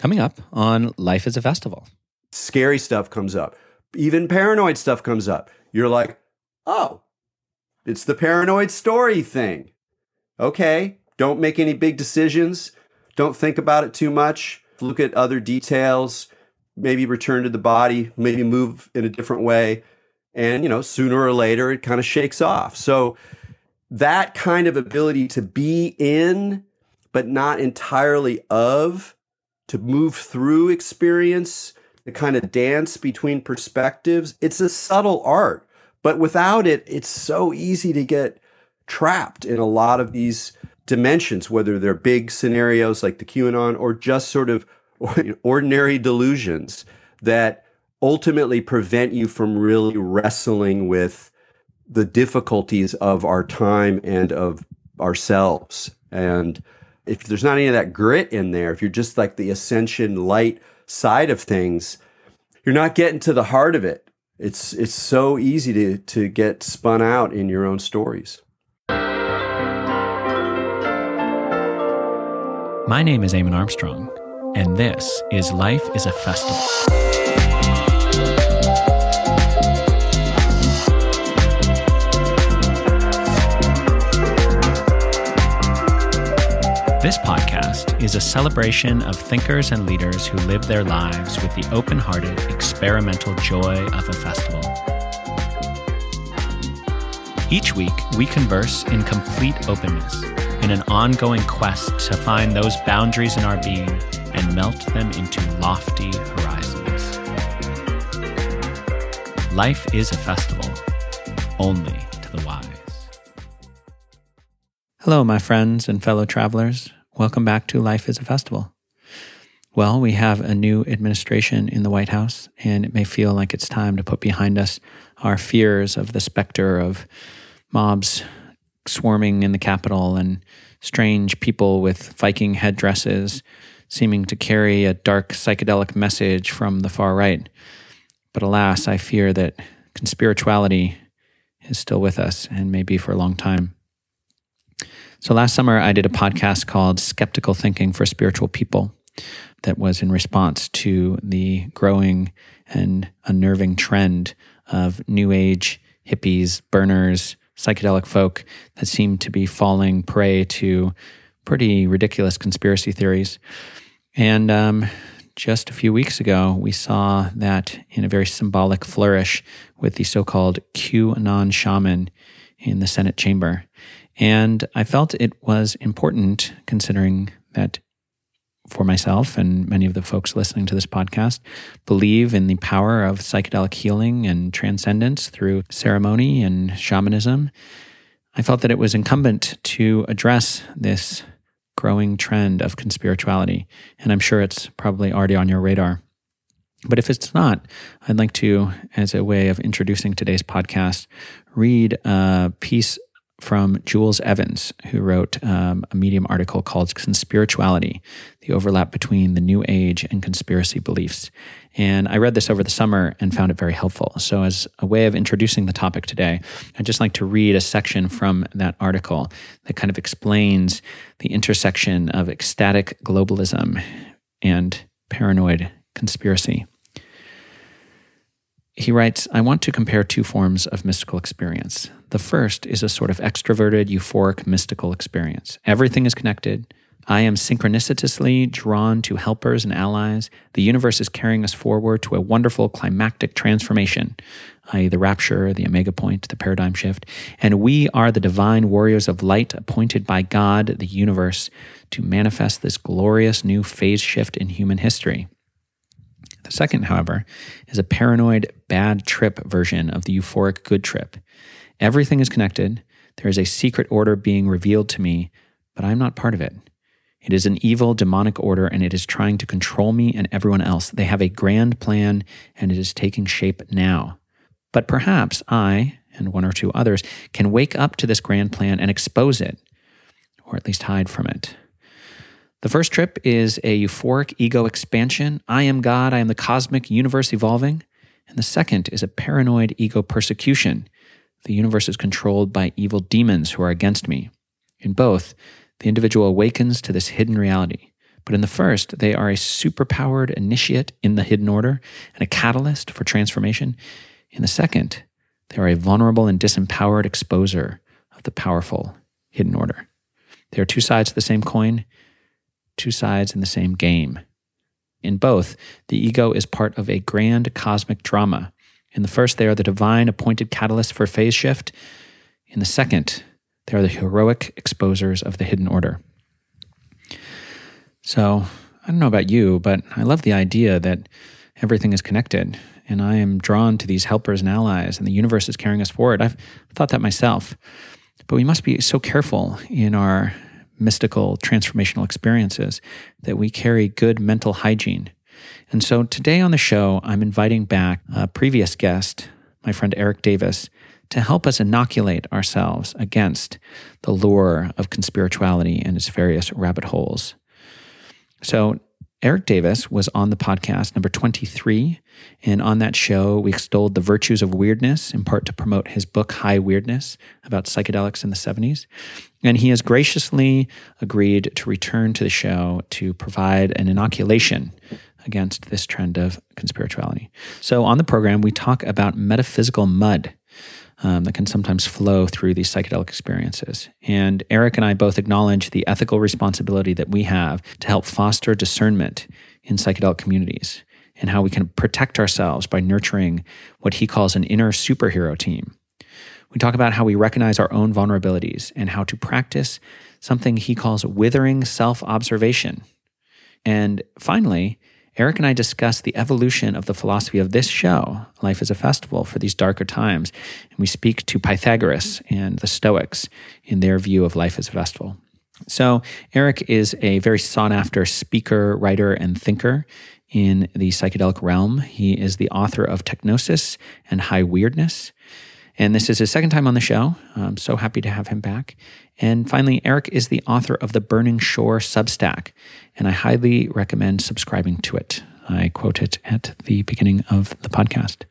coming up on Life is a Festival. Scary stuff comes up, even paranoid stuff comes up. You're like, oh, it's the paranoid story thing. Okay, don't make any big decisions. Don't think about it too much. Look at other details. Maybe return to the body, maybe move in a different way. And, you know, sooner or later, it kind of shakes off. So, that kind of ability to be in, but not entirely of, to move through experience, the kind of dance between perspectives, it's a subtle art. But without it, it's so easy to get trapped in a lot of these dimensions, whether they're big scenarios like the QAnon or just sort of ordinary delusions that ultimately prevent you from really wrestling with the difficulties of our time and of ourselves. And if there's not any of that grit in there, if you're just like the ascension light side of things, you're not getting to the heart of it. It's it's so easy to to get spun out in your own stories. My name is Eamon Armstrong, and this is Life is a Festival. This podcast is a celebration of thinkers and leaders who live their lives with the open hearted, experimental joy of a festival. Each week, we converse in complete openness, in an ongoing quest to find those boundaries in our being and melt them into lofty horizons. Life is a festival, only to the wise. Hello, my friends and fellow travelers. Welcome back to Life is a Festival. Well, we have a new administration in the White House, and it may feel like it's time to put behind us our fears of the specter of mobs swarming in the Capitol and strange people with Viking headdresses seeming to carry a dark psychedelic message from the far right. But alas, I fear that conspirituality is still with us and may be for a long time. So last summer, I did a podcast called Skeptical Thinking for Spiritual People that was in response to the growing and unnerving trend of New Age hippies, burners, psychedelic folk that seem to be falling prey to pretty ridiculous conspiracy theories. And um, just a few weeks ago, we saw that in a very symbolic flourish with the so called QAnon shaman in the Senate chamber. And I felt it was important, considering that for myself and many of the folks listening to this podcast believe in the power of psychedelic healing and transcendence through ceremony and shamanism. I felt that it was incumbent to address this growing trend of conspirituality. And I'm sure it's probably already on your radar. But if it's not, I'd like to, as a way of introducing today's podcast, read a piece from Jules Evans, who wrote um, a Medium article called Conspirituality The Overlap Between the New Age and Conspiracy Beliefs. And I read this over the summer and found it very helpful. So, as a way of introducing the topic today, I'd just like to read a section from that article that kind of explains the intersection of ecstatic globalism and paranoid conspiracy. He writes, I want to compare two forms of mystical experience. The first is a sort of extroverted, euphoric, mystical experience. Everything is connected. I am synchronicitously drawn to helpers and allies. The universe is carrying us forward to a wonderful climactic transformation, i.e., the rapture, the omega point, the paradigm shift. And we are the divine warriors of light appointed by God, the universe, to manifest this glorious new phase shift in human history. The second, however, is a paranoid bad trip version of the euphoric good trip. Everything is connected. There is a secret order being revealed to me, but I'm not part of it. It is an evil, demonic order, and it is trying to control me and everyone else. They have a grand plan, and it is taking shape now. But perhaps I, and one or two others, can wake up to this grand plan and expose it, or at least hide from it. The first trip is a euphoric ego expansion. I am God, I am the cosmic universe evolving. And the second is a paranoid ego persecution. The universe is controlled by evil demons who are against me. In both, the individual awakens to this hidden reality. But in the first, they are a superpowered initiate in the hidden order and a catalyst for transformation. In the second, they are a vulnerable and disempowered exposer of the powerful hidden order. They are two sides of the same coin, two sides in the same game. In both, the ego is part of a grand cosmic drama. In the first, they are the divine appointed catalyst for phase shift. In the second, they are the heroic exposers of the hidden order. So, I don't know about you, but I love the idea that everything is connected and I am drawn to these helpers and allies and the universe is carrying us forward. I've thought that myself. But we must be so careful in our mystical transformational experiences that we carry good mental hygiene. And so today on the show, I'm inviting back a previous guest, my friend Erik Davis, to help us inoculate ourselves against the lure of conspirituality and its various rabbit holes. So, Erik Davis was on the podcast number 23. And on that show, we extolled the virtues of weirdness, in part to promote his book, High Weirdness, about psychedelics in the 70s. And he has graciously agreed to return to the show to provide an inoculation against this trend of conspirituality. So on the program, we talk about metaphysical mud um, that can sometimes flow through these psychedelic experiences. And Erik and I both acknowledge the ethical responsibility that we have to help foster discernment in psychedelic communities and how we can protect ourselves by nurturing what he calls an inner superhero team. We talk about how we recognize our own vulnerabilities and how to practice something he calls withering self observation. And finally, Erik and I discuss the evolution of the philosophy of this show, Life is a Festival, for these darker times. And we speak to Pythagoras and the Stoics in their view of life as a festival. So, Erik is a very sought after speaker, writer, and thinker in the psychedelic realm. He is the author of TechGnosis and High Weirdness. And this is his second time on the show. I'm so happy to have him back. And finally, Erik is the author of the Burning Shore Substack, and I highly recommend subscribing to it. I quote it at the beginning of the podcast.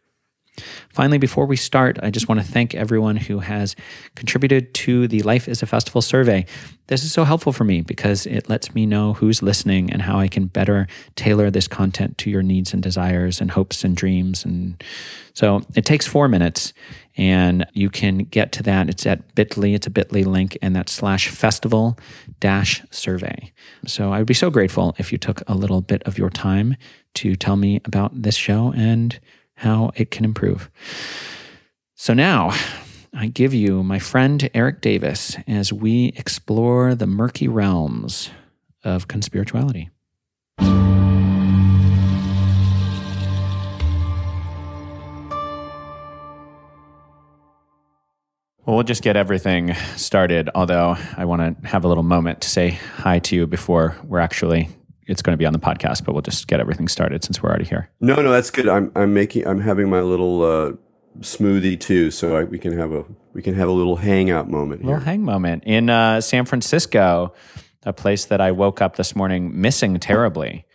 Finally, before we start, I just want to thank everyone who has contributed to the Life is a Festival survey. This is so helpful for me because it lets me know who's listening and how I can better tailor this content to your needs and desires and hopes and dreams. And so it takes four minutes and you can get to that. It's at bit.ly, it's a bit.ly link, and that's slash festival dash survey. So I would be so grateful if you took a little bit of your time to tell me about this show and how it can improve. So now I give you my friend Erik Davis as we explore the murky realms of conspirituality. Well, we'll just get everything started. Although I want to have a little moment to say hi to you before we're actually it's going to be on the podcast, but we'll just get everything started since we're already here. No, no, that's good. I'm I'm making I'm having my little uh, smoothie too, so I, we can have a we can have a little hangout moment here. A little hang moment in uh, San Francisco, a place that I woke up this morning missing terribly.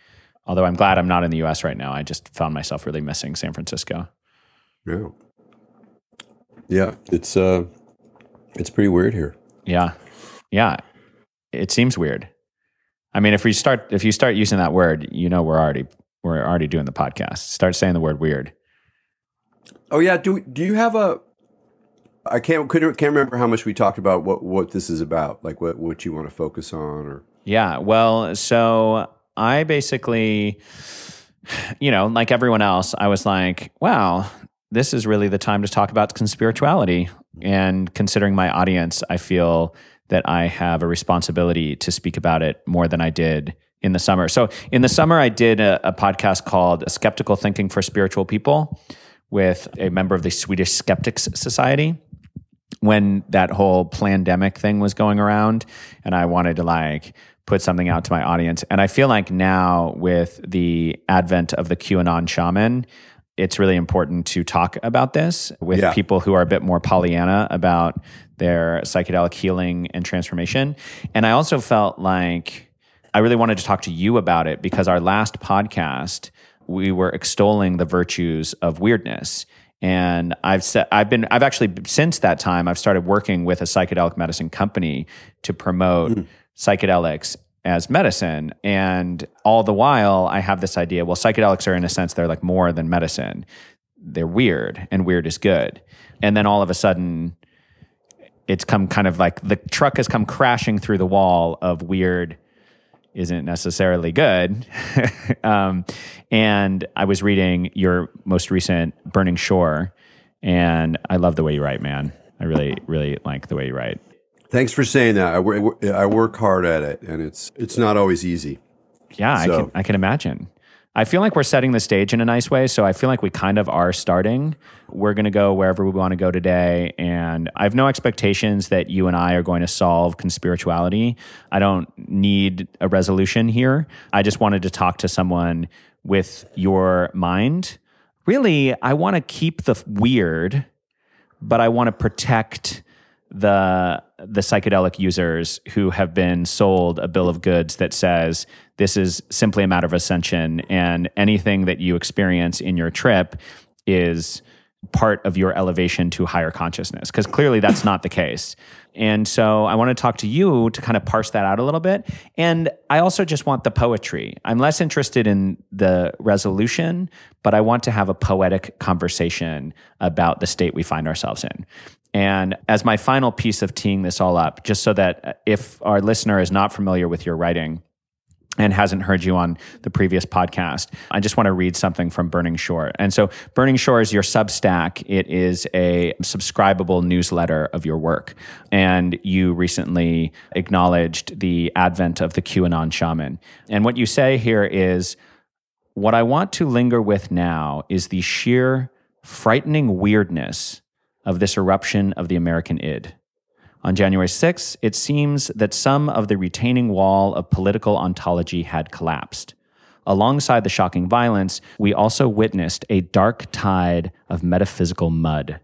Although I'm glad I'm not in the U.S. right now. I just found myself really missing San Francisco. Yeah, yeah, it's uh, it's pretty weird here. Yeah, yeah, it seems weird. I mean, if we start, if you start using that word, you know, we're already we're already doing the podcast. Start saying the word weird. Oh yeah, do do you have a? I can't couldn't can't remember how much we talked about what what this is about, like what what you want to focus on, or yeah. Well, so I basically, you know, like everyone else, I was like, wow, this is really the time to talk about conspirituality. And considering my audience, I feel that I have a responsibility to speak about it more than I did in the summer. So in the summer, I did a, a podcast called Skeptical Thinking for Spiritual People with a member of the Swedish Skeptics Society when that whole pandemic thing was going around and I wanted to like put something out to my audience. And I feel like now with the advent of the QAnon shaman, it's really important to talk about this with yeah. people who are a bit more Pollyanna about their psychedelic healing and transformation. And I also felt like I really wanted to talk to you about it because our last podcast, we were extolling the virtues of weirdness. And I've said I've been I've actually since that time I've started working with a psychedelic medicine company to promote mm. psychedelics as medicine. And all the while, I have this idea well, psychedelics are, in a sense, they're like more than medicine. They're weird, and weird is good. And then all of a sudden, it's come kind of like the truck has come crashing through the wall of weird isn't necessarily good. um, and I was reading your most recent Burning Shore, and I love the way you write, man. I really, really like the way you write. Thanks for saying that. I, I work hard at it, and it's it's not always easy. Yeah, so. I can I can imagine. I feel like we're setting the stage in a nice way. So I feel like we kind of are starting. We're going to go wherever we want to go today. And I have no expectations that you and I are going to solve conspirituality. I don't need a resolution here. I just wanted to talk to someone with your mind. Really, I want to keep the weird, but I want to protect the the psychedelic users who have been sold a bill of goods that says this is simply a matter of ascension and anything that you experience in your trip is part of your elevation to higher consciousness. Because clearly that's not the case. And so i want to talk to you to kind of parse that out a little bit. And i also just want the poetry. I'm less interested in the resolution but i want to have a poetic conversation about the state we find ourselves in and as my final piece of teeing this all up, just so that uh, if our listener is not familiar with your writing, and hasn't heard you on the previous podcast, I just want to read something from Burning Shore. And so, Burning Shore is your Substack. It is a subscribable newsletter of your work. And you recently acknowledged the advent of the QAnon shaman. And what you say here is what I want to linger with now is the sheer frightening weirdness of this eruption of the American id. On January 6, it seems that some of the retaining wall of political ontology had collapsed. Alongside the shocking violence, we also witnessed a dark tide of metaphysical mud,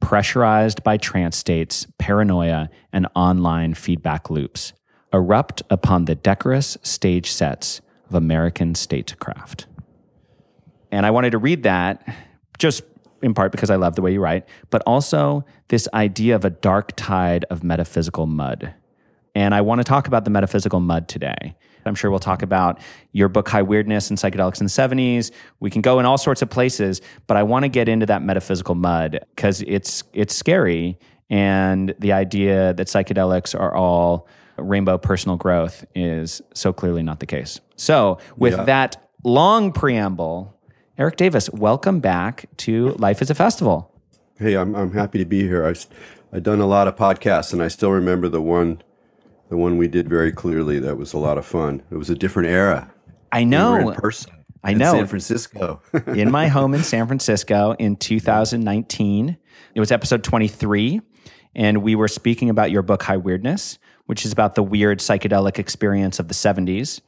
pressurized by trance states, paranoia, and online feedback loops, erupt upon the decorous stage sets of American statecraft. And I wanted to read that just in part because I love the way you write, but also this idea of a dark tide of metaphysical mud. And I want to talk about the metaphysical mud today. I'm sure we'll talk about your book, High Weirdness and Psychedelics in the 70s. We can go in all sorts of places, but I want to get into that metaphysical mud because it's, it's scary. And the idea that psychedelics are all rainbow personal growth is so clearly not the case. So, with yeah. that long preamble, Erik Davis, welcome back to Life is a Festival. Hey, I'm, I'm happy to be here. I, I've done a lot of podcasts, and I still remember the one, the one we did very clearly. That was a lot of fun. It was a different era. I know. We in person. I know. San Francisco. in my home in San Francisco in 2019. It was episode 23, and we were speaking about your book, High Weirdness, which is about the weird psychedelic experience of the 70s.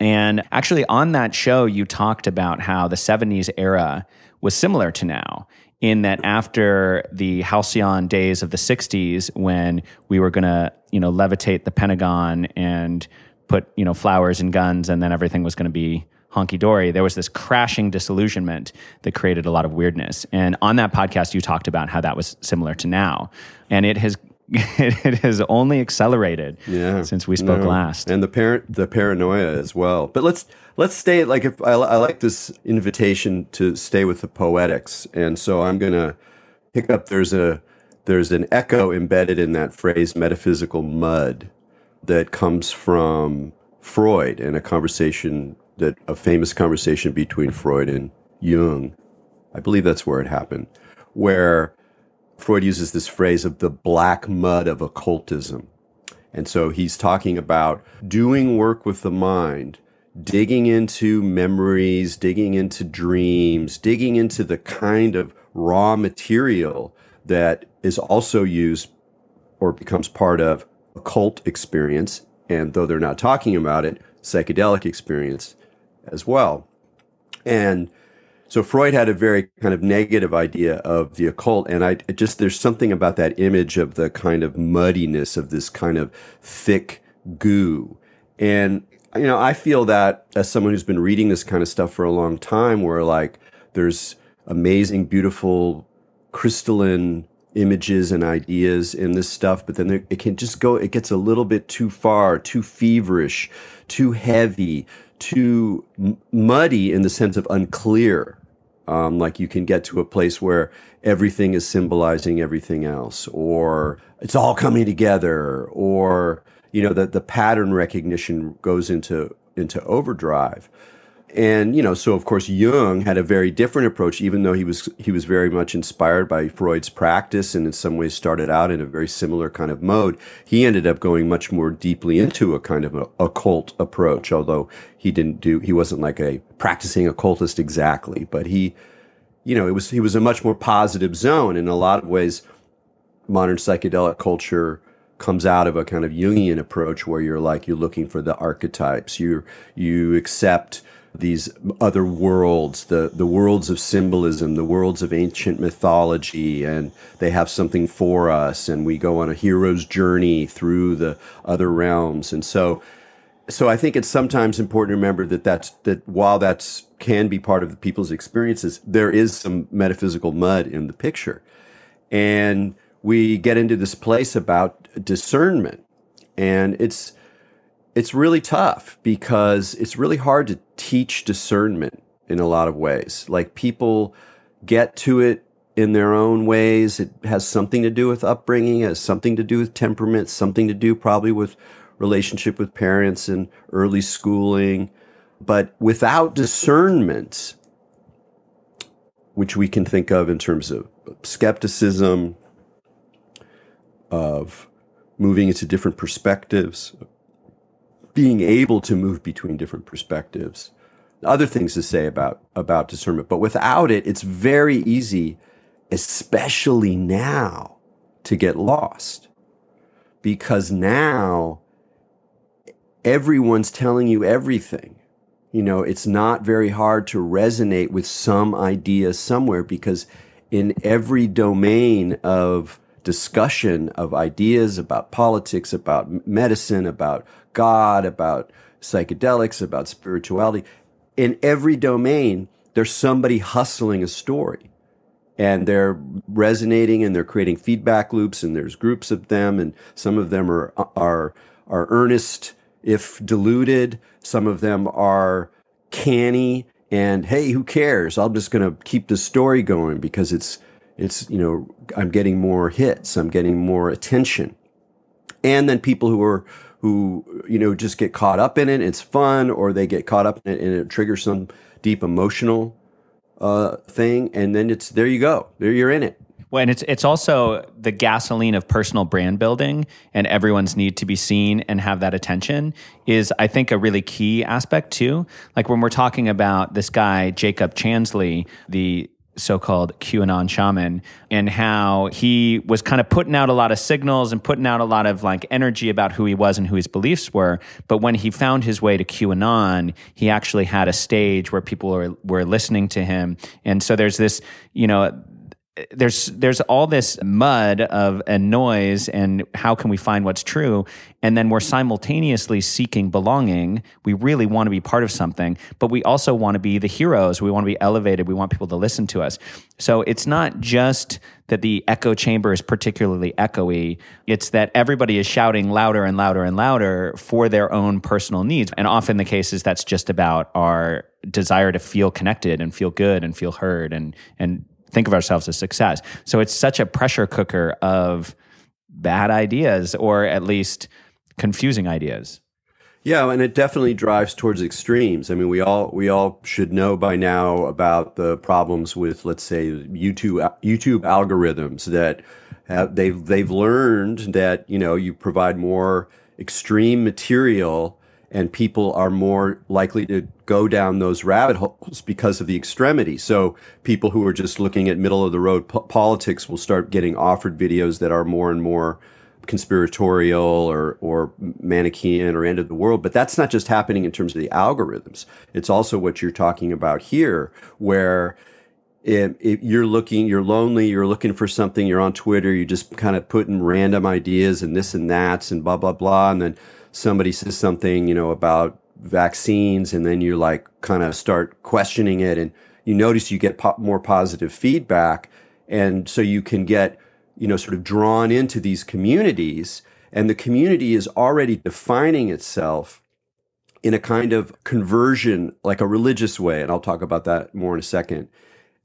And actually, on that show, you talked about how the 70s era was similar to now, in that after the halcyon days of the 60s, when we were going to, you know, levitate the Pentagon and put, you know, flowers and guns, and then everything was going to be honky dory, there was this crashing disillusionment that created a lot of weirdness. And on that podcast, you talked about how that was similar to now. And it has it has only accelerated yeah, since we spoke no. last. And the parent, the paranoia as well. But let's let's stay like if I, I like this invitation to stay with the poetics, and so I'm gonna pick up. There's a there's an echo embedded in that phrase, metaphysical mud, that comes from Freud and a conversation that a famous conversation between Freud and Jung. I believe that's where it happened, where Freud uses this phrase of the black mud of occultism. And so he's talking about doing work with the mind, digging into memories, digging into dreams, digging into the kind of raw material that is also used or becomes part of occult experience. And though they're not talking about it, psychedelic experience as well. And so Freud had a very kind of negative idea of the occult, and I just there's something about that image of the kind of muddiness of this kind of thick goo, and you know I feel that as someone who's been reading this kind of stuff for a long time, where like there's amazing, beautiful, crystalline images and ideas in this stuff, but then there, it can just go, it gets a little bit too far, too feverish, too heavy, too muddy in the sense of unclear. Um, like you can get to a place where everything is symbolizing everything else, or it's all coming together, or you know that the pattern recognition goes into into overdrive and you know so of course jung had a very different approach even though he was he was very much inspired by freud's practice and in some ways started out in a very similar kind of mode. He ended up going much more deeply into a kind of a occult approach although he didn't do he wasn't like a practicing occultist exactly but he you know it was he was a much more positive zone. In a lot of ways modern psychedelic culture comes out of a kind of jungian approach where you're like you're looking for the archetypes. You you accept these other worlds, the, the worlds of symbolism, the worlds of ancient mythology, and they have something for us, and we go on a hero's journey through the other realms. And so, so I think it's sometimes important to remember that that's that while that's can be part of the people's experiences, there is some metaphysical mud in the picture, and we get into this place about discernment, and it's it's really tough because it's really hard to teach discernment in a lot of ways. Like people get to it in their own ways. It has something to do with upbringing, it has something to do with temperament, something to do probably with relationship with parents and early schooling. But without discernment, which we can think of in terms of skepticism, of moving into different perspectives, being able to move between different perspectives. Other things to say about, about discernment, but without it, it's very easy, especially now, to get lost. Because now everyone's telling you everything. You know, it's not very hard to resonate with some idea somewhere because in every domain of discussion of ideas about politics, about medicine, about God, about psychedelics, about spirituality. In every domain, there's somebody hustling a story. And they're resonating and they're creating feedback loops and there's groups of them and some of them are are are earnest if diluted some of them are canny and hey who cares? I'm just going to keep the story going because it's it's you know i'm getting more hits i'm getting more attention and then people who are who you know just get caught up in it it's fun or they get caught up in it and it triggers some deep emotional uh, thing and then it's there you go there you're in it well, and it's it's also the gasoline of personal brand building and everyone's need to be seen and have that attention is I think a really key aspect too. Like when we're talking about this guy Jacob Chansley, the so-called QAnon shaman and how he was kind of putting out a lot of signals and putting out a lot of like energy about who he was and who his beliefs were. But when he found his way to QAnon, he actually had a stage where people were, were listening to him. And so there's this, you know, there's there's all this mud of and noise and how can we find what's true? And then we're simultaneously seeking belonging. We really want to be part of something but we also want to be the heroes. We want to be elevated. We want people to listen to us. So it's not just that the echo chamber is particularly echoey. It's that everybody is shouting louder and louder and louder for their own personal needs. And often the case is that's just about our desire to feel connected and feel good and feel heard and and think of ourselves as success. So it's such a pressure cooker of bad ideas or at least confusing ideas. Yeah, and it definitely drives towards extremes. I mean, we all we all should know by now about the problems with, let's say, YouTube YouTube algorithms that have, they've they've learned that you know you provide more extreme material and people are more likely to go down those rabbit holes because of the extremity. So people who are just looking at middle of the road po- politics will start getting offered videos that are more and more conspiratorial or or Manichean or end of the world. But that's not just happening in terms of the algorithms. It's also what you're talking about here, where if, if, you're looking, you're lonely, you're looking for something, you're on Twitter, you're just kind of putting random ideas and this and that and blah blah blah, and then somebody says something, you know, about vaccines, and then you like kind of start questioning it, and you notice you get po- more positive feedback, and so you can get you know, sort of drawn into these communities, and the community is already defining itself in a kind of conversion, like a religious way. And I'll talk about that more in a second,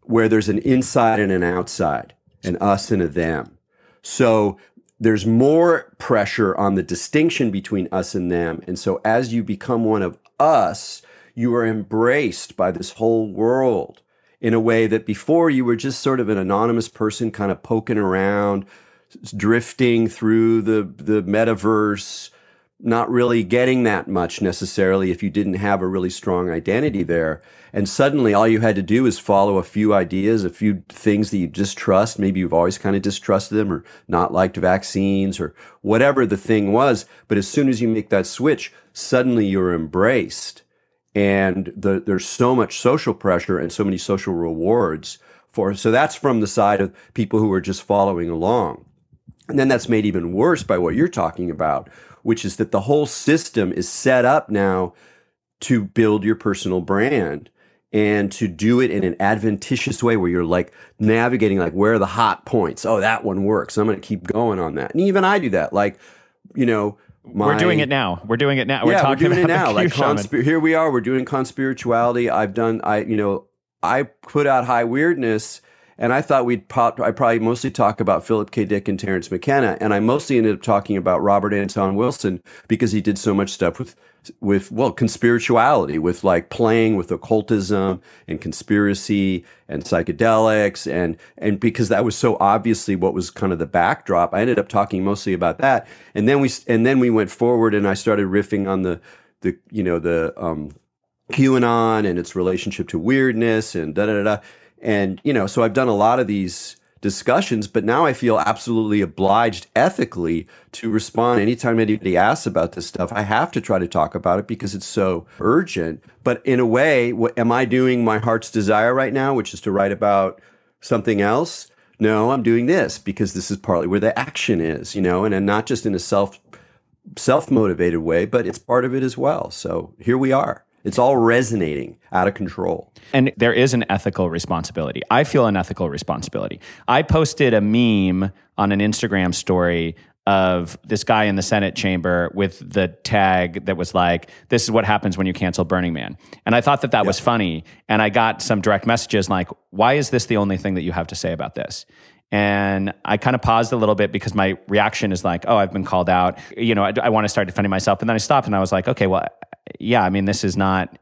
where there's an inside and an outside, an us and a them. So there's more pressure on the distinction between us and them. And so as you become one of us, you are embraced by this whole world in a way that before you were just sort of an anonymous person kind of poking around, drifting through the, the metaverse, not really getting that much necessarily if you didn't have a really strong identity there. And suddenly all you had to do is follow a few ideas, a few things that you distrust. Maybe you've always kind of distrusted them or not liked vaccines or whatever the thing was. But as soon as you make that switch, suddenly you're embraced. And the, there's so much social pressure and so many social rewards for. So that's from the side of people who are just following along. And then that's made even worse by what you're talking about, which is that the whole system is set up now to build your personal brand and to do it in an adventitious way where you're like navigating like where are the hot points? Oh that one works. I'm going to keep going on that. And even i do that. Like you know my, we're doing it now. We're doing it now. Yeah, we're talking we're doing it now. Like here we are. We're doing conspirituality. I've done i you know i put out high weirdness and I thought we'd pop, I probably mostly talk about Philip K. Dick and Terence McKenna, and I mostly ended up talking about Robert Anton Wilson because he did so much stuff with with well conspirituality, with like playing with occultism and conspiracy and psychedelics, and and because that was so obviously what was kind of the backdrop, I ended up talking mostly about that, and then we and then we went forward, and I started riffing on the the you know the um, QAnon and its relationship to weirdness and da da da. And, you know, so I've done a lot of these discussions, but now I feel absolutely obliged ethically to respond anytime anybody asks about this stuff. I have to try to talk about it because it's so urgent. But in a way, what, am I doing my heart's desire right now, which is to write about something else? No, I'm doing this because this is partly where the action is, you know, and, and not just in a self self motivated way, but it's part of it as well. So here we are. It's all resonating out of control. And there is an ethical responsibility. I feel an ethical responsibility. I posted a meme on an Instagram story of this guy in the Senate chamber with the tag that was like, "This is what happens when you cancel Burning Man." And I thought that that yep. was funny, and I got some direct messages like, "Why is this the only thing that you have to say about this?" And I kind of paused a little bit because my reaction is like, "Oh, I've been called out." You know, I, I want to start defending myself, and then I stopped and I was like, "Okay, well, yeah, I mean, this is not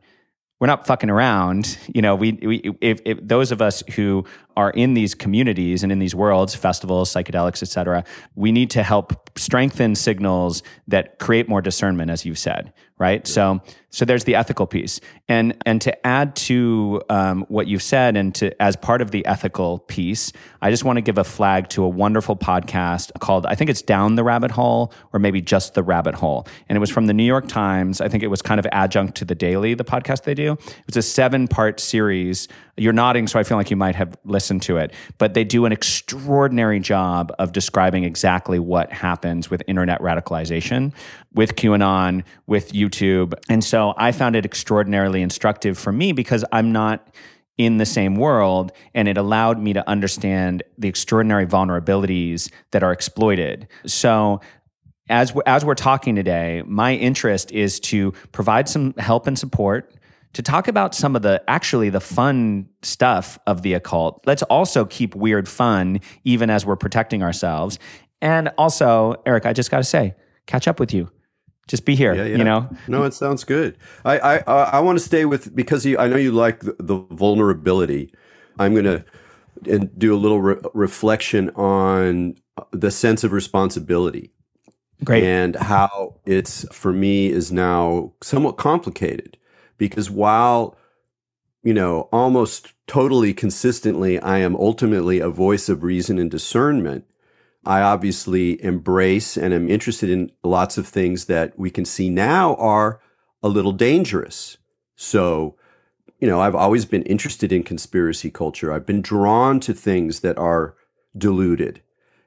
we're not fucking around. You know, we, we if, if, those of us who are in these communities and in these worlds, festivals, psychedelics, et cetera, we need to help strengthen signals that create more discernment, as you've said, right? Yeah. So, so there's the ethical piece, and and to add to um, what you've said, and to as part of the ethical piece, I just want to give a flag to a wonderful podcast called I think it's Down the Rabbit Hole or maybe just the Rabbit Hole, and it was from the New York Times. I think it was kind of adjunct to the Daily, the podcast they do. It was a seven part series. You're nodding, so I feel like you might have listened to it, but they do an extraordinary job of describing exactly what happens with internet radicalization, with QAnon, with YouTube, and so I found it extraordinarily instructive for me because I'm not in the same world and it allowed me to understand the extraordinary vulnerabilities that are exploited. So as as we're talking today, my interest is to provide some help and support to talk about some of the actually the fun stuff of the occult. Let's also keep weird fun even as we're protecting ourselves. And also, Erik, I just got to say, catch up with you just be here. Yeah, yeah. You know. No, it sounds good. I I I want to stay with because you, I know you like the, the vulnerability. I'm going to uh, and do a little re- reflection on uh, the sense of responsibility. Great. And how it's for me is now somewhat complicated because while you know almost totally consistently I am ultimately a voice of reason and discernment I obviously embrace and am interested in lots of things that we can see now are a little dangerous. So, you know, I've always been interested in conspiracy culture. I've been drawn to things that are diluted.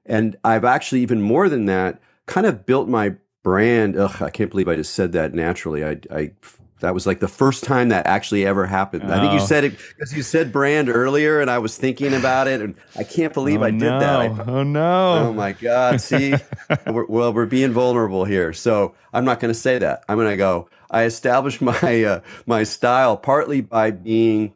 And I've actually, even more than that, kind of built my brand. Ugh, I can't believe I just said that naturally. I, I That was like the first time that actually ever happened. I think you Oh. said it because you said brand earlier, and I was thinking about it, and I can't believe I did that. I- Oh no! Oh my God! See, we're, well, we're being vulnerable here, so I'm not going to say that. I'm going to go. I established my uh, my style partly by being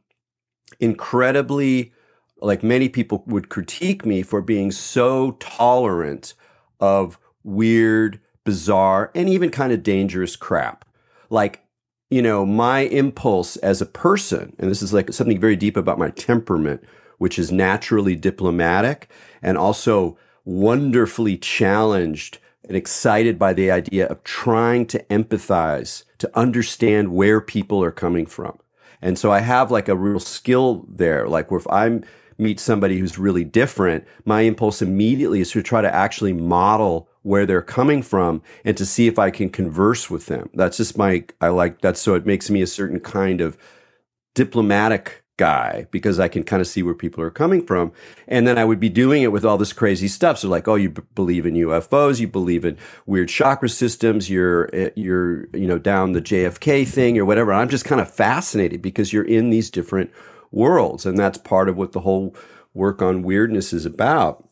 incredibly, like many people would critique me for being so tolerant of weird, bizarre, and even kind of dangerous crap. Like, you know, my impulse as a person, and this is like something very deep about my temperament, which is naturally diplomatic and also wonderfully challenged and excited by the idea of trying to empathize, to understand where people are coming from. And so I have like a real skill there. Like where if I meet somebody who's really different, my impulse immediately is to try to actually model where they're coming from and to see if I can converse with them. That's just my, I like that. So it makes me a certain kind of diplomatic guy because I can kind of see where people are coming from. And then I would be doing it with all this crazy stuff. So like, oh, you b- believe in UFOs, you believe in weird chakra systems, you're eh, you're you know down the JFK thing or whatever. I'm just kind of fascinated because you're in these different worlds, and that's part of what the whole work on weirdness is about.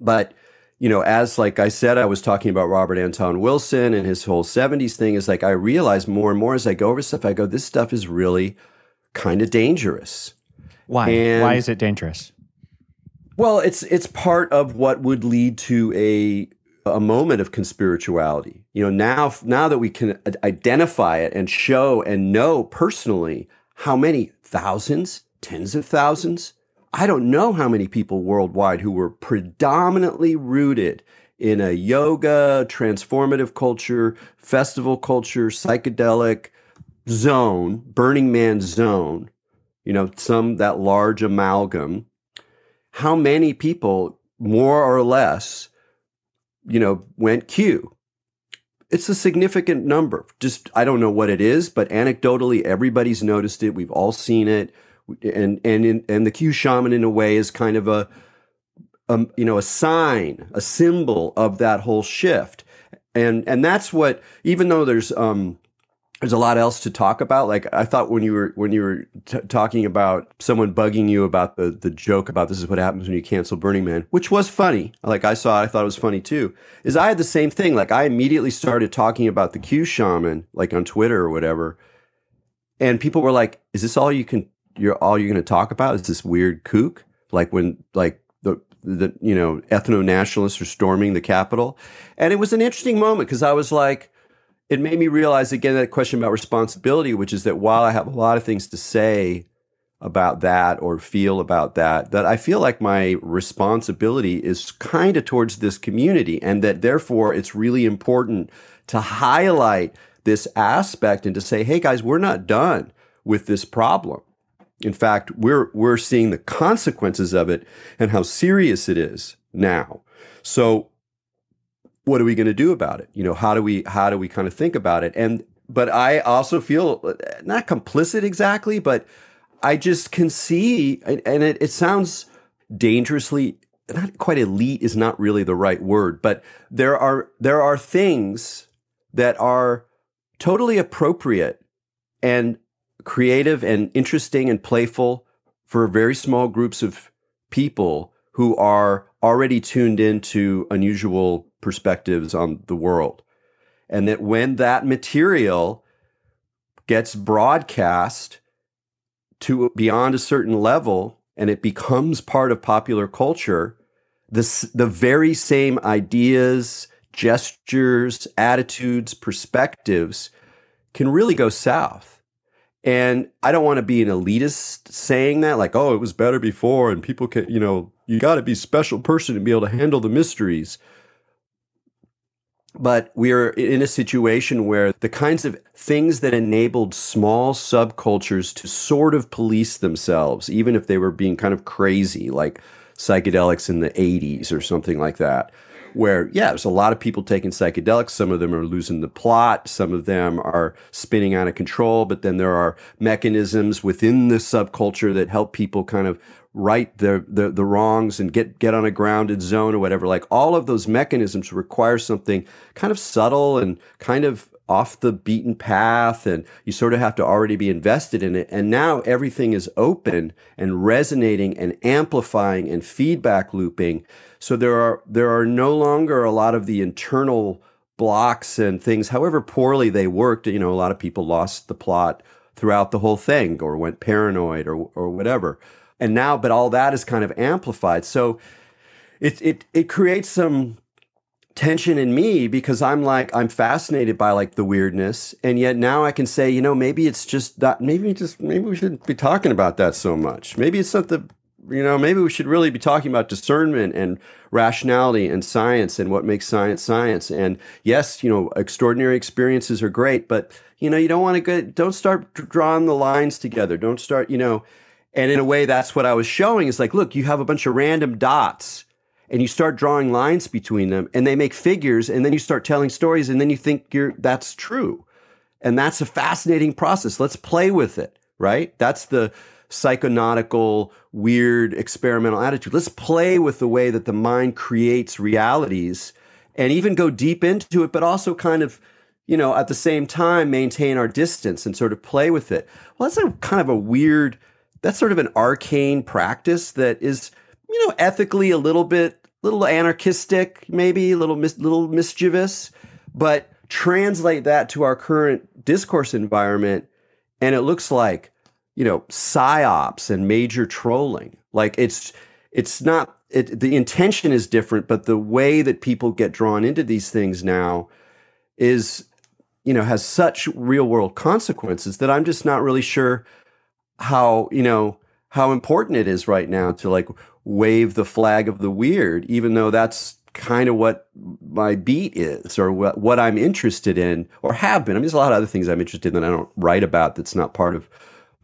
But you know, as like I said, I was talking about Robert Anton Wilson and his whole 70s thing is like I realize more and more as I go over stuff, I go, this stuff is really kind of dangerous. Why? And- Why is it dangerous? Well, it's it's part of what would lead to a a moment of conspirituality. You know, now now that we can identify it and show and know personally how many thousands, tens of thousands, I don't know how many people worldwide who were predominantly rooted in a yoga, transformative culture, festival culture, psychedelic zone, Burning Man zone, you know, some that large amalgam. How many people more or less you know went q it's a significant number. Just i don't know what it is but anecdotally everybody's noticed it. We've all seen it. And and in, and the q shaman in a way is kind of a um, you know a sign a symbol of that whole shift. And and that's what even though there's um there's a lot else to talk about. Like I thought when you were when you were t- talking about someone bugging you about the the joke about this is what happens when you cancel Burning Man, which was funny. Like I saw, it, I thought it was funny too. Is I had the same thing. Like I immediately started talking about the Q shaman, like on Twitter or whatever, and people were like, "Is this all you can? You're all you're going to talk about? Is this weird kook? Like when like." The, the you know ethno nationalists are storming the Capitol, and it was an interesting moment because I was like, it made me realize again that question about responsibility, which is that while I have a lot of things to say about that or feel about that, that I feel like my responsibility is kind of towards this community, and that therefore it's really important to highlight this aspect and to say, hey guys, we're not done with this problem. In fact, we're we're seeing the consequences of it and how serious it is now. So what are we going to do about it? You know, how do we how do we kind of think about it? And but I also feel not complicit exactly, but I just can see, and it, it sounds dangerously not quite elite is not really the right word, but there are there are things that are totally appropriate and creative and interesting and playful for very small groups of people who are already tuned into unusual perspectives on the world. And that when that material gets broadcast to beyond a certain level and it becomes part of popular culture, this, the very same ideas, gestures, attitudes, perspectives can really go south. And I don't want to be an elitist saying that, like, oh, it was better before, and people can, you know, you got to be special person to be able to handle the mysteries. But we're in a situation where the kinds of things that enabled small subcultures to sort of police themselves, even if they were being kind of crazy, like psychedelics in the 80s or something like that, where, yeah, there's a lot of people taking psychedelics. Some of them are losing the plot. Some of them are spinning out of control. But then there are mechanisms within the subculture that help people kind of right the, the, the wrongs and get, get on a grounded zone or whatever. Like all of those mechanisms require something kind of subtle and kind of off the beaten path and you sort of have to already be invested in it. And now everything is open and resonating and amplifying and feedback looping. So there are there are no longer a lot of the internal blocks and things, however poorly they worked. You know, a lot of people lost the plot throughout the whole thing or went paranoid or or whatever. And now, but all that is kind of amplified. So it it it creates some tension in me because I'm like I'm fascinated by like the weirdness, and yet now I can say, you know, maybe it's just that maybe just maybe we shouldn't be talking about that so much. Maybe it's not the you know maybe we should really be talking about discernment and rationality and science and what makes science science. And yes, you know, extraordinary experiences are great, but you know, you don't want to go. Don't start drawing the lines together. Don't start, you know. And in a way, that's what I was showing. Is like, look, you have a bunch of random dots and you start drawing lines between them and they make figures and then you start telling stories and then you think you're that's true. And that's a fascinating process. Let's play with it right? That's the psychonautical weird experimental attitude. Let's play with the way that the mind creates realities and even go deep into it but also kind of you know at the same time maintain our distance and sort of play with it. Well that's a kind of a weird that's sort of an arcane practice that is you know, ethically a little bit, little anarchistic, maybe a little, mis- little mischievous, but translate that to our current discourse environment, and it looks like, you know, psyops and major trolling. Like it's, it's not. It, the intention is different, but the way that people get drawn into these things now is, you know, has such real world consequences that I'm just not really sure how, you know, how important it is right now to like wave the flag of the weird, even though that's kind of what my beat is or what, what I'm interested in or have been. I mean, there's a lot of other things I'm interested in that I don't write about that's not part of,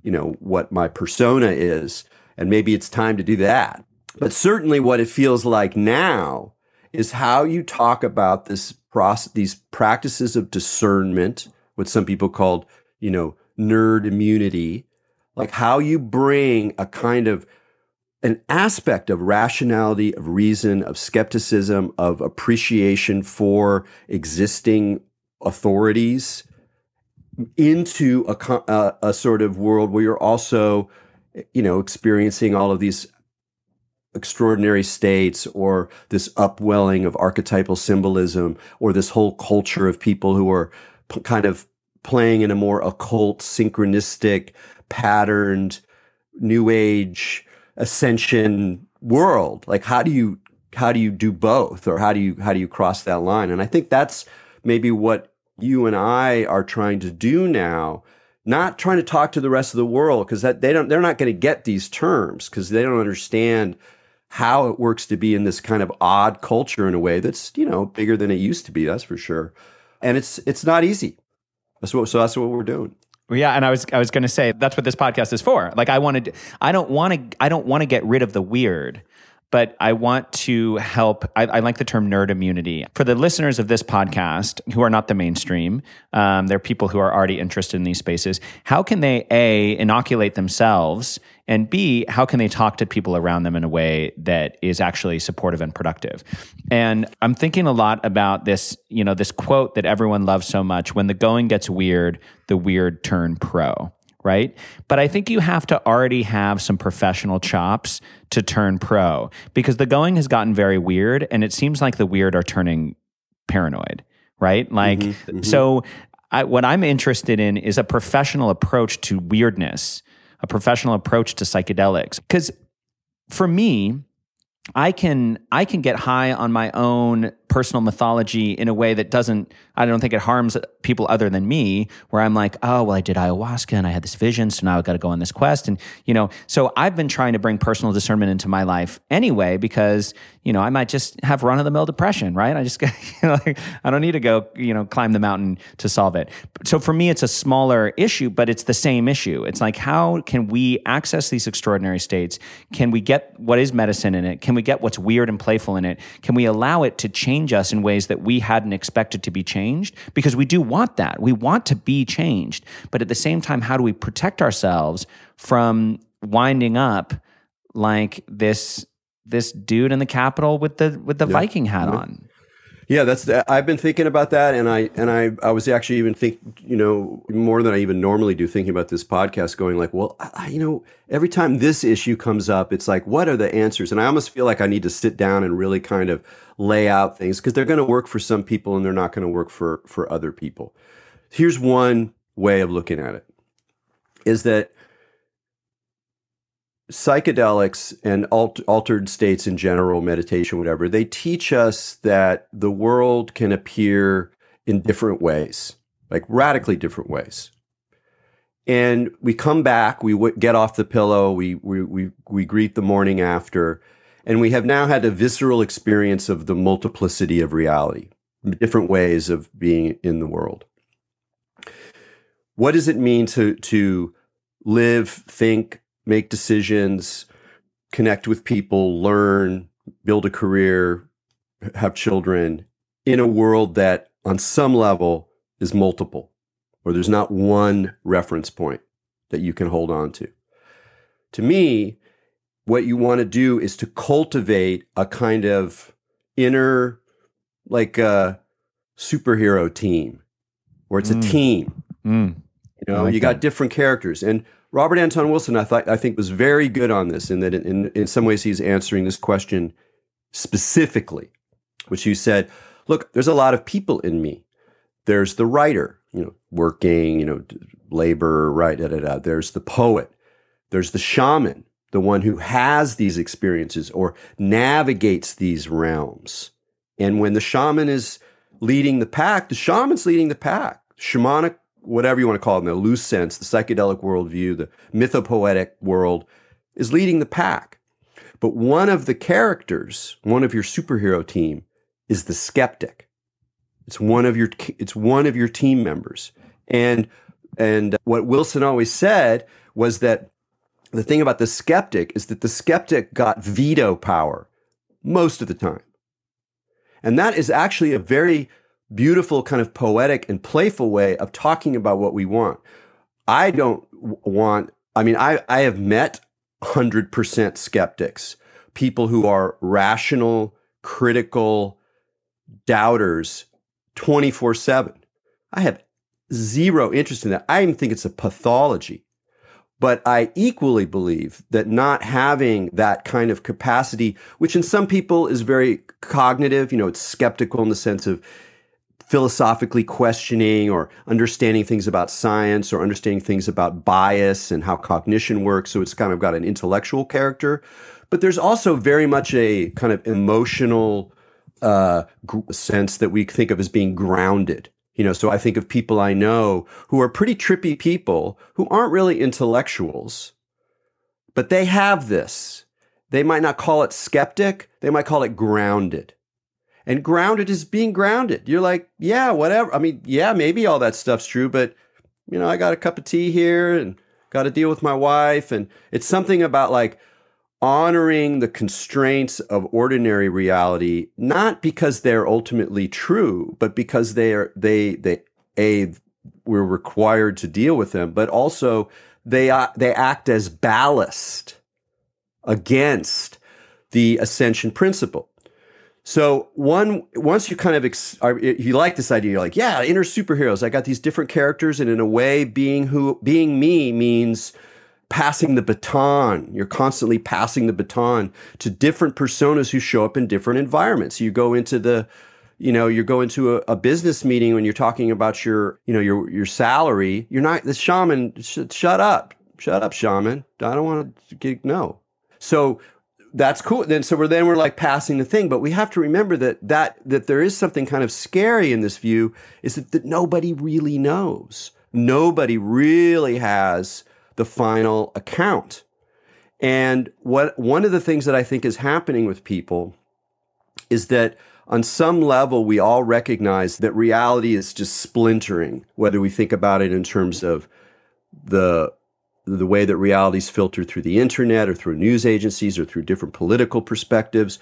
you know, what my persona is. And maybe it's time to do that. But certainly what it feels like now is how you talk about this process, these practices of discernment, what some people called, you know, nerd immunity, like how you bring a kind of an aspect of rationality, of reason, of skepticism, of appreciation for existing authorities into a, a, a, sort of world where you're also, you know, experiencing all of these extraordinary states or this upwelling of archetypal symbolism or this whole culture of people who are p- kind of playing in a more occult, synchronistic, patterned, new age, ascension world? Like how do you how do you do both or how do you how do you cross that line? And i think that's maybe what you and i are trying to do now not trying to talk to the rest of the world because that they don't they're not going to get these terms because they don't understand how it works to be in this kind of odd culture in a way that's you know bigger than it used to be that's for sure. And it's it's not easy. That's what so that's what we're doing yeah, and I was I was going to say that's what this podcast is for. Like I wanted I don't want to I don't want to get rid of the weird but I want to help. I, I, like the term nerd immunity. For the listeners of this podcast who are not the mainstream, um, they're people who are already interested in these spaces. How can they, A, inoculate themselves, and B, how can they talk to people around them in a way that is actually supportive and productive? And I'm thinking a lot about this, you know, this quote that everyone loves so much when the going gets weird, the weird turn pro right? But I think you have to already have some professional chops to turn pro because the going has gotten very weird and it seems like the weird are turning paranoid, right? Like, mm-hmm, mm-hmm. so I, what I'm interested in is a professional approach to weirdness, a professional approach to psychedelics. Because for me, I can I can get high on my own personal mythology in a way that doesn't I don't think it harms people other than me where I'm like oh well I did ayahuasca and I had this vision so now I've got to go on this quest and you know so I've been trying to bring personal discernment into my life anyway because you know I might just have run of the mill depression right? I just you know, like, I don't need to go you know climb the mountain to solve it. So for me it's a smaller issue but it's the same issue. It's like how can we access these extraordinary states? Can we get what is medicine in it? Can we get what's weird and playful in it? Can we allow it to change change us in ways that we hadn't expected to be changed because we do want that. We want to be changed. But at the same time, how do we protect ourselves from winding up like this this dude in the Capitol with the with the yeah. Viking hat on? Yeah, that's. I've been thinking about that, and I and I I was actually even think you know more than I even normally do thinking about this podcast. Going like, well, I, you know, every time this issue comes up, it's like, what are the answers? And I almost feel like I need to sit down and really kind of lay out things because they're going to work for some people and they're not going to work for for other people. Here's one way of looking at it: is that psychedelics and alt- altered states in general, meditation, whatever, they teach us that the world can appear in different ways, like radically different ways. And we come back, we w- get off the pillow, we, we, we, we greet the morning after, and we have now had a visceral experience of the multiplicity of reality, different ways of being in the world. What does it mean to, to live, think, make decisions, connect with people, learn, build a career, have children in a world that on some level is multiple, or there's not one reference point that you can hold on to. To me, what you want to do is to cultivate a kind of inner, like a superhero team, where it's mm. a team. Mm. You know, like you got that. different characters. And Robert Anton Wilson, I thought I think was very good on this, in that in, in some ways he's answering this question specifically, which you said, look, there's a lot of people in me. There's the writer, you know, working, you know, labor, right, da, da, da. There's the poet. There's the shaman, the one who has these experiences or navigates these realms. And when the shaman is leading the pack, the shaman's leading the pack. Shamanic whatever you want to call it in the loose sense, the psychedelic worldview, the mythopoetic world, is leading the pack. But one of the characters, one of your superhero team, is the skeptic. It's one of your it's one of your team members. And and what Wilson always said was that the thing about the skeptic is that the skeptic got veto power most of the time. And that is actually a very beautiful, kind of poetic and playful way of talking about what we want. I don't want, I mean, I, I have met 100% skeptics, people who are rational, critical doubters 24 7. I have zero interest in that. I even think it's a pathology. But I equally believe that not having that kind of capacity, which in some people is very cognitive, you know, it's skeptical in the sense of philosophically questioning or understanding things about science or understanding things about bias and how cognition works. So it's kind of got an intellectual character. But there's also very much a kind of emotional uh, sense that we think of as being grounded. You know, so I think of people I know who are pretty trippy people who aren't really intellectuals, but they have this. They might not call it skeptic, they might call it grounded. And grounded is being grounded. You're like, yeah, whatever. I mean, yeah, maybe all that stuff's true, but you know, I got a cup of tea here and got to deal with my wife. And it's something about like honoring the constraints of ordinary reality, not because they're ultimately true, but because they are, they, they, a, we're required to deal with them, but also they, uh, they act as ballast against the ascension principle. So one once you kind of ex, are, you like this idea, you're like, yeah, inner superheroes. I got these different characters, and in a way, being who being me means passing the baton. You're constantly passing the baton to different personas who show up in different environments. You go into the you know, you go into a, a, business meeting when you're talking about your, you know, your your salary. You're not the shaman. Sh- shut up, shut up, shaman. I don't want to get no. So that's cool. Then so we're then we're like passing the thing, but we have to remember that that that there is something kind of scary in this view is that, that nobody really knows. Nobody really has the final account. And what one of the things that I think is happening with people is that on some level we all recognize that reality is just splintering, whether we think about it in terms of the the way that realities filter through the internet or through news agencies or through different political perspectives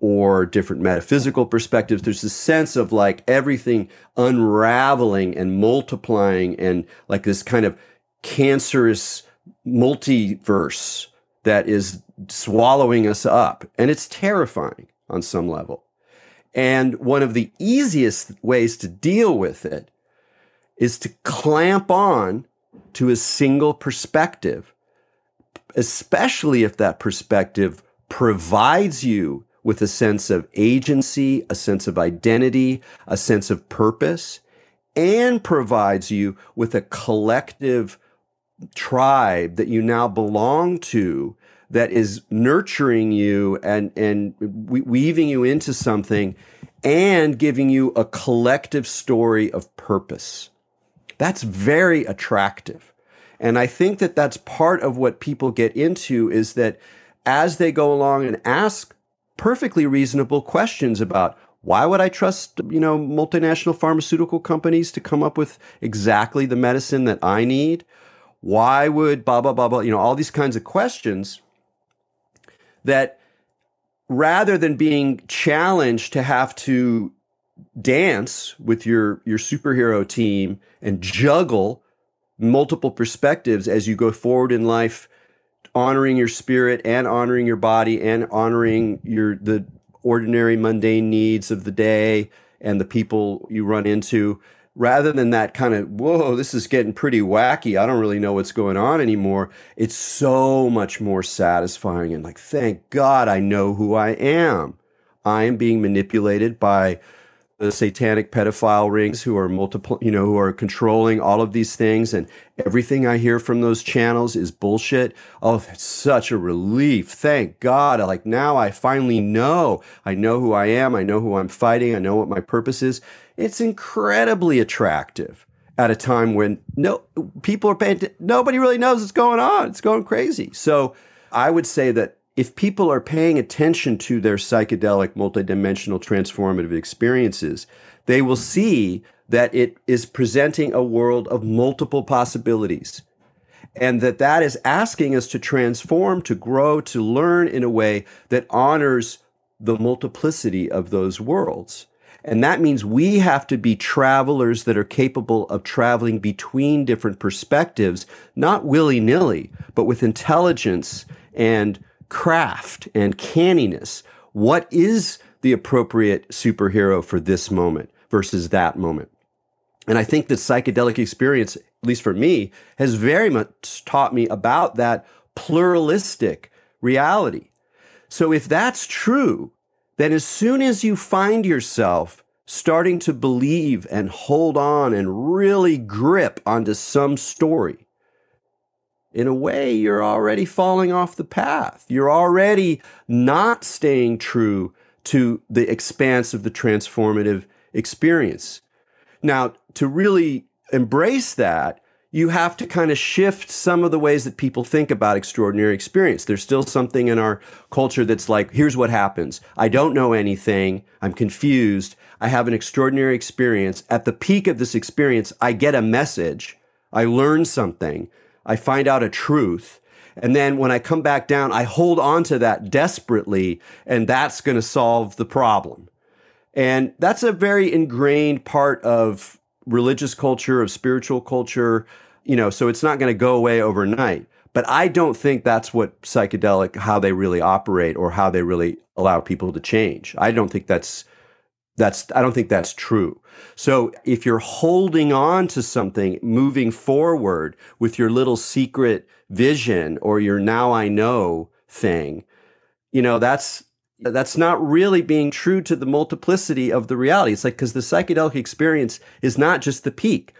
or different metaphysical perspectives. There's this sense of like everything unraveling and multiplying and like this kind of cancerous multiverse that is swallowing us up. And it's terrifying on some level. And one of the easiest ways to deal with it is to clamp on to a single perspective, especially if that perspective provides you with a sense of agency, a sense of identity, a sense of purpose, and provides you with a collective tribe that you now belong to that is nurturing you and and weaving you into something and giving you a collective story of purpose. That's very attractive. And I think that that's part of what people get into is that as they go along and ask perfectly reasonable questions about why would I trust, you know, multinational pharmaceutical companies to come up with exactly the medicine that I need? Why would blah blah blah blah, you know, all these kinds of questions that rather than being challenged to have to dance with your your superhero team and juggle multiple perspectives as you go forward in life honoring your spirit and honoring your body and honoring your the ordinary mundane needs of the day and the people you run into. Rather than that kind of whoa this is getting pretty wacky. I don't really know what's going on anymore. It's so much more satisfying and like thank god i know who i am. I am being manipulated by the satanic pedophile rings who are multiple, you know, who are controlling all of these things. And everything I hear from those channels is bullshit. Oh, it's such a relief. Thank God. Like now I finally know. I know who I am. I know who I'm fighting. I know what my purpose is. It's incredibly attractive at a time when no people are paying, t- nobody really knows what's going on. It's going crazy. So I would say that if people are paying attention to their psychedelic, multidimensional, transformative experiences, they will see that it is presenting a world of multiple possibilities and that that is asking us to transform to grow to learn in a way that honors the multiplicity of those worlds. And that means we have to be travelers that are capable of traveling between different perspectives not willy-nilly but with intelligence and craft and canniness. What is the appropriate superhero for this moment versus that moment? And I think the psychedelic experience, at least for me, has very much taught me about that pluralistic reality. So if that's true, then as soon as you find yourself starting to believe and hold on and really grip onto some story, in a way, you're already falling off the path. You're already not staying true to the expanse of the transformative experience. Now, to really embrace that, you have to kind of shift some of the ways that people think about extraordinary experience. There's still something in our culture that's like, here's what happens. I don't know anything. I'm confused. I have an extraordinary experience. At the peak of this experience, I get a message. I learn something. I find out a truth. And then when I come back down, I hold on to that desperately, and that's going to solve the problem. And that's a very ingrained part of religious culture, of spiritual culture, you know, so it's not going to go away overnight. But I don't think that's what psychedelic, how they really operate or how they really allow people to change. I don't think that's that's I don't think that's true. So if you're holding on to something moving forward with your little secret vision or your now I know thing, you know, that's that's not really being true to the multiplicity of the reality. It's like because the psychedelic experience is not just the peak.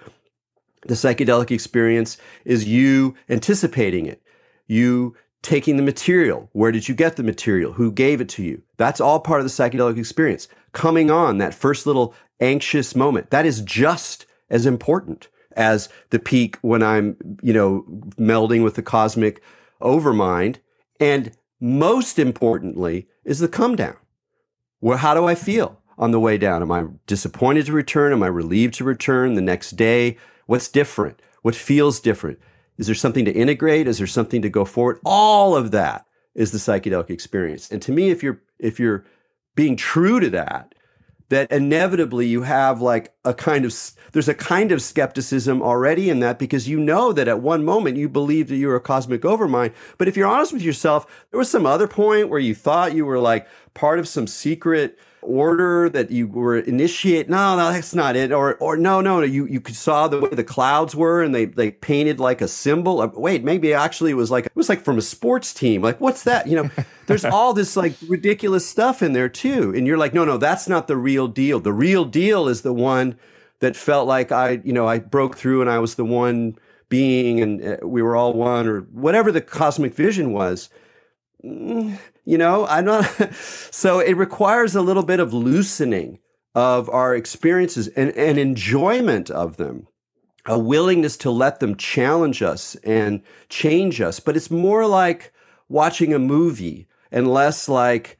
The psychedelic experience is you anticipating it, you taking the material. Where did you get the material? Who gave it to you? That's all part of the psychedelic experience. Coming on that first little anxious moment, that is just as important as the peak when I'm, you know, melding with the cosmic overmind. And most importantly is the come down. Well, how do I feel on the way down? Am I disappointed to return? Am I relieved to return the next day? What's different? What feels different? Is there something to integrate? Is there something to go forward? All of that is the psychedelic experience. And to me, if you're if you're being true to that, that inevitably you have like a kind of there's a kind of skepticism already in that because you know that at one moment you believed that you were a cosmic overmind but if you're honest with yourself there was some other point where you thought you were like part of some secret order that you were initiate. No, no, that's not it. Or, or no, no, you, you saw the way the clouds were and they, they painted like a symbol. Wait, maybe actually it was like, it was like from a sports team. Like, what's that? You know, there's all this like ridiculous stuff in there too. And you're like, no, no, that's not the real deal. The real deal is the one that felt like I, you know, I broke through and I was the one being and uh, we were all one or whatever the cosmic vision was. Mm, you know, I'm not. so it requires a little bit of loosening of our experiences and, and enjoyment of them, a willingness to let them challenge us and change us. But it's more like watching a movie and less like,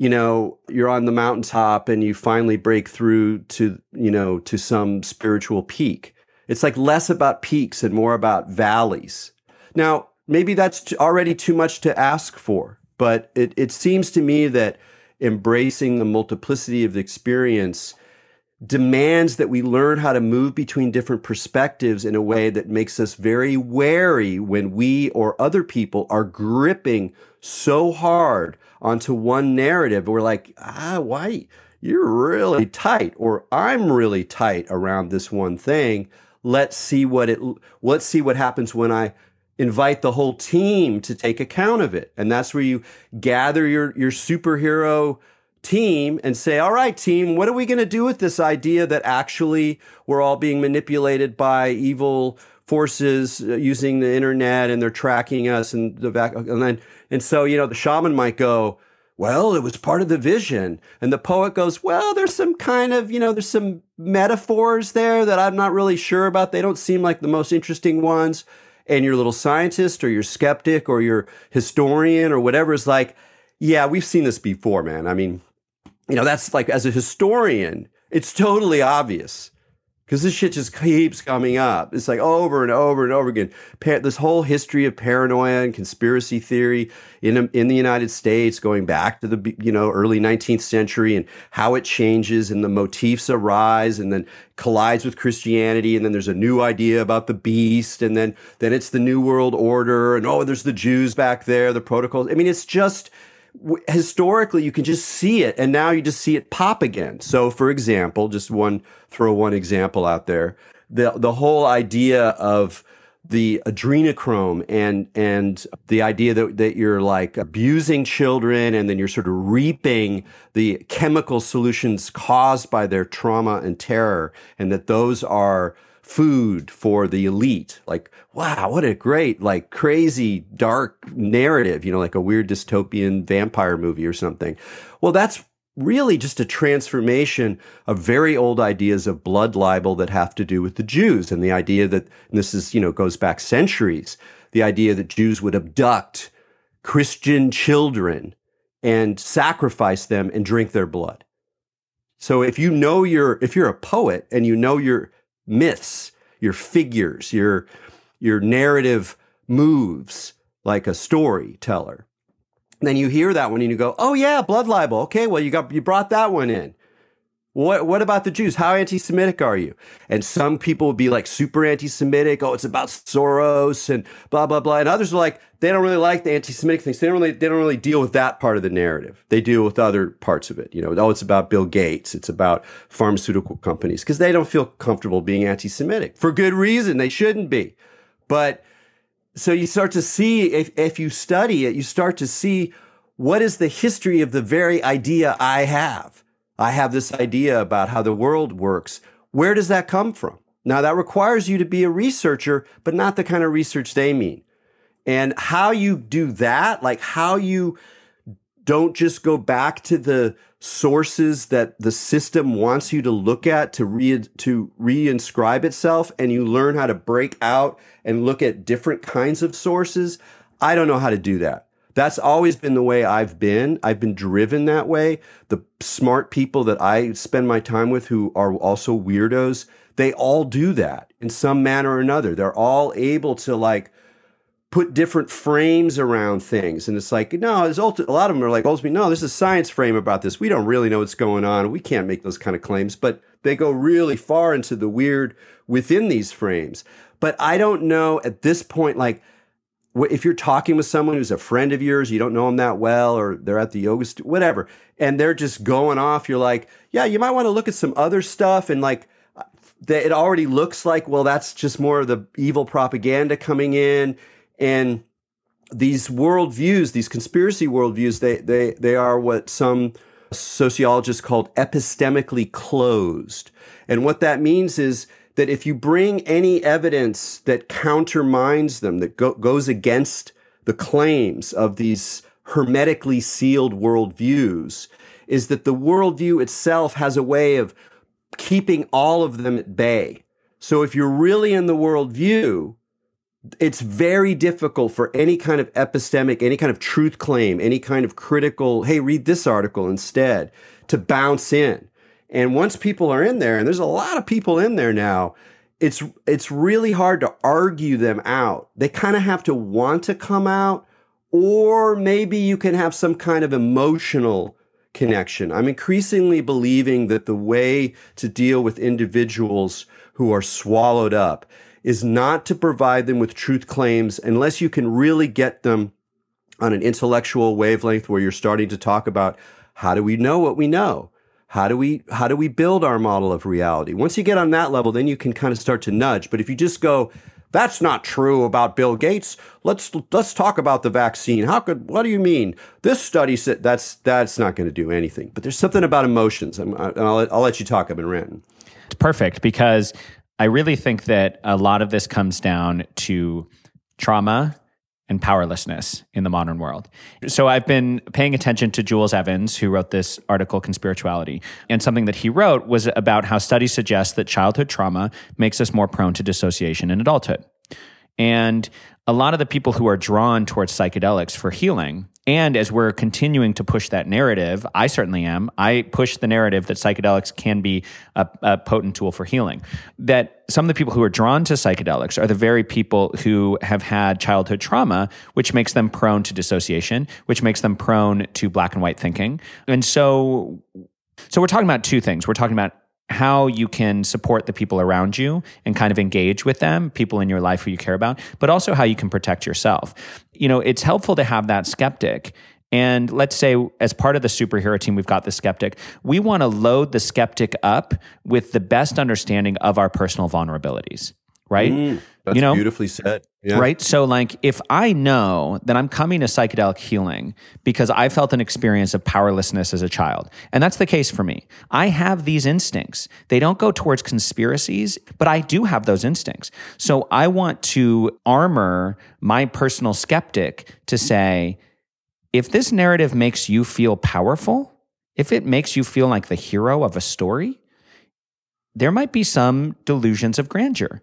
you know, you're on the mountaintop and you finally break through to, you know, to some spiritual peak. It's like less about peaks and more about valleys. Now, maybe that's already too much to ask for but it, it seems to me that embracing the multiplicity of the experience demands that we learn how to move between different perspectives in a way that makes us very wary when we or other people are gripping so hard onto one narrative. We're like, ah, why? You're really tight, or I'm really tight around this one thing. Let's see what it. Let's see what happens when I invite the whole team to take account of it. And that's where you gather your, your superhero team and say, all right, team, what are we going to do with this idea that actually we're all being manipulated by evil forces uh, using the internet and they're tracking us and the vac- and then and so you know the shaman might go well it was part of the vision. And the poet goes well there's some kind of you know there's some metaphors there that i'm not really sure about. They don't seem like the most interesting ones. And your little scientist or your skeptic or your historian or whatever is like, yeah, we've seen this before, man. I mean, you know, that's like as a historian, it's totally obvious because this shit just keeps coming up. It's like over and over and over again. Pa- this whole history of paranoia and conspiracy theory in in the United States, going back to the you know early 19th century, and how it changes and the motifs arise, and then collides with Christianity, and then there's a new idea about the beast, and then then it's the New World Order, and oh, there's the Jews back there, the protocols. I mean, it's just historically you can just see it and now you just see it pop again. So for example just one throw one example out there. The the whole idea of the adrenochrome and and the idea that, that you're like abusing children and then you're sort of reaping the chemical solutions caused by their trauma and terror and that those are food for the elite. Like, wow, what a great, like crazy dark narrative, you know, like a weird dystopian vampire movie or something. Well, that's really just a transformation of very old ideas of blood libel that have to do with the Jews and the idea that this is, you know, goes back centuries, the idea that Jews would abduct Christian children and sacrifice them and drink their blood. So if you know you're if you're a poet and you know you're myths, your figures, your your narrative moves like a storyteller. Then you hear that one and you go, "Oh yeah, blood libel. Okay, well you got you brought that one in. What what about the Jews? How anti-Semitic are you? And some people would be like super anti-Semitic. Oh, it's about Soros and blah blah blah. And others are like they don't really like the anti-Semitic things. They don't really they don't really deal with that part of the narrative. They deal with other parts of it. You know, oh, it's about Bill Gates. It's about pharmaceutical companies because they don't feel comfortable being anti-Semitic for good reason. They shouldn't be. But so you start to see if if you study it, you start to see what is the history of the very idea I have I have this idea about how the world works. Where does that come from? Now, that requires you to be a researcher, but not the kind of research they mean. And how you do that, like how you don't just go back to the sources that the system wants you to look at to re to reinscribe itself and you learn how to break out and look at different kinds of sources i don't know how to do that that's always been the way I've been. I've been driven that way. The smart people that I spend my time with who are also weirdos, they all do that in some manner or another. They're all able to like put different frames around things. And it's like, no, there's ulti- a lot of them are like, no, there's a science frame about this. We don't really know what's going on. We can't make those kind of claims, but they go really far into the weird within these frames. But I don't know at this point, like, if you're talking with someone who's a friend of yours, you don't know them that well, or they're at the yoga, st- whatever, and they're just going off, you're like, yeah, you might want to look at some other stuff. And like, uh, it already looks like, well, that's just more of the evil propaganda coming in. And these worldviews, these conspiracy worldviews, they, they, they are what some sociologists called epistemically closed. And what that means is that if you bring any evidence that countermines them, that go, goes against the claims of these hermetically sealed worldviews, is that the worldview itself has a way of keeping all of them at bay. So if you're really in the worldview, it's very difficult for any kind of epistemic, any kind of truth claim, any kind of critical, hey, read this article instead, to bounce in. And once people are in there, and there's a lot of people in there now, it's it's really hard to argue them out. They kind of have to want to come out, or maybe you can have some kind of emotional connection. I'm increasingly believing that the way to deal with individuals who are swallowed up is not to provide them with truth claims unless you can really get them on an intellectual wavelength where you're starting to talk about how do we know what we know? How do we how do we build our model of reality? Once you get on that level, then you can kind of start to nudge. But if you just go, that's not true about Bill Gates. Let's let's talk about the vaccine. How could what do you mean? This study said that's that's not going to do anything. But there's something about emotions. I'm, I'll, I'll let you talk. I've been ranting. It's perfect because I really think that a lot of this comes down to trauma and powerlessness in the modern world. So I've been paying attention to Jules Evans, who wrote this article, Conspirituality. And something that he wrote was about how studies suggest that childhood trauma makes us more prone to dissociation in adulthood. And a lot of the people who are drawn towards psychedelics for healing and as we're continuing to push that narrative, I certainly am. I push the narrative that psychedelics can be a, a, potent tool for healing. That some of the people who are drawn to psychedelics are the very people who have had childhood trauma, which makes them prone to dissociation, which makes them prone to black and white thinking. And so, so we're talking about two things. We're talking about how you can support the people around you and kind of engage with them, people in your life who you care about, but also how you can protect yourself. You know, it's helpful to have that skeptic. And let's say, as part of the superhero team, we've got the skeptic. We want to load the skeptic up with the best understanding of our personal vulnerabilities right? Mm, that's you know, beautifully said. Yeah. Right. So, like, if I know that I'm coming to psychedelic healing because I felt an experience of powerlessness as a child, and that's the case for me, I have these instincts. They don't go towards conspiracies, but I do have those instincts. So, I want to armor my personal skeptic to say, if this narrative makes you feel powerful, if it makes you feel like the hero of a story, there might be some delusions of grandeur.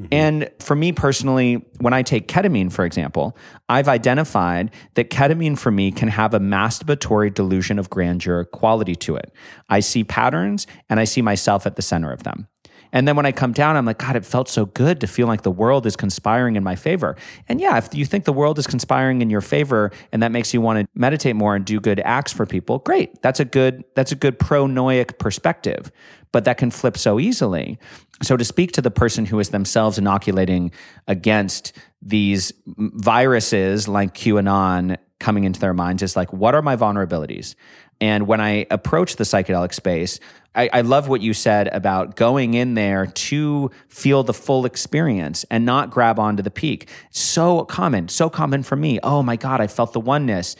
Mm-hmm. And for me personally, when I take ketamine, for example, I've identified that ketamine for me can have a masturbatory delusion of grandeur quality to it. I see patterns and I see myself at the center of them. And then when I come down, I'm like, God, it felt so good to feel like the world is conspiring in my favor. And yeah, if you think the world is conspiring in your favor and that makes you want to meditate more and do good acts for people, great. That's a good, that's a good pronoic perspective. But that can flip so easily. So, to speak to the person who is themselves inoculating against these viruses like QAnon coming into their minds is like, what are my vulnerabilities? And when I approach the psychedelic space, I, I, love what you said about going in there to feel the full experience and not grab onto the peak. So common, so common for me. Oh my God, I felt the oneness.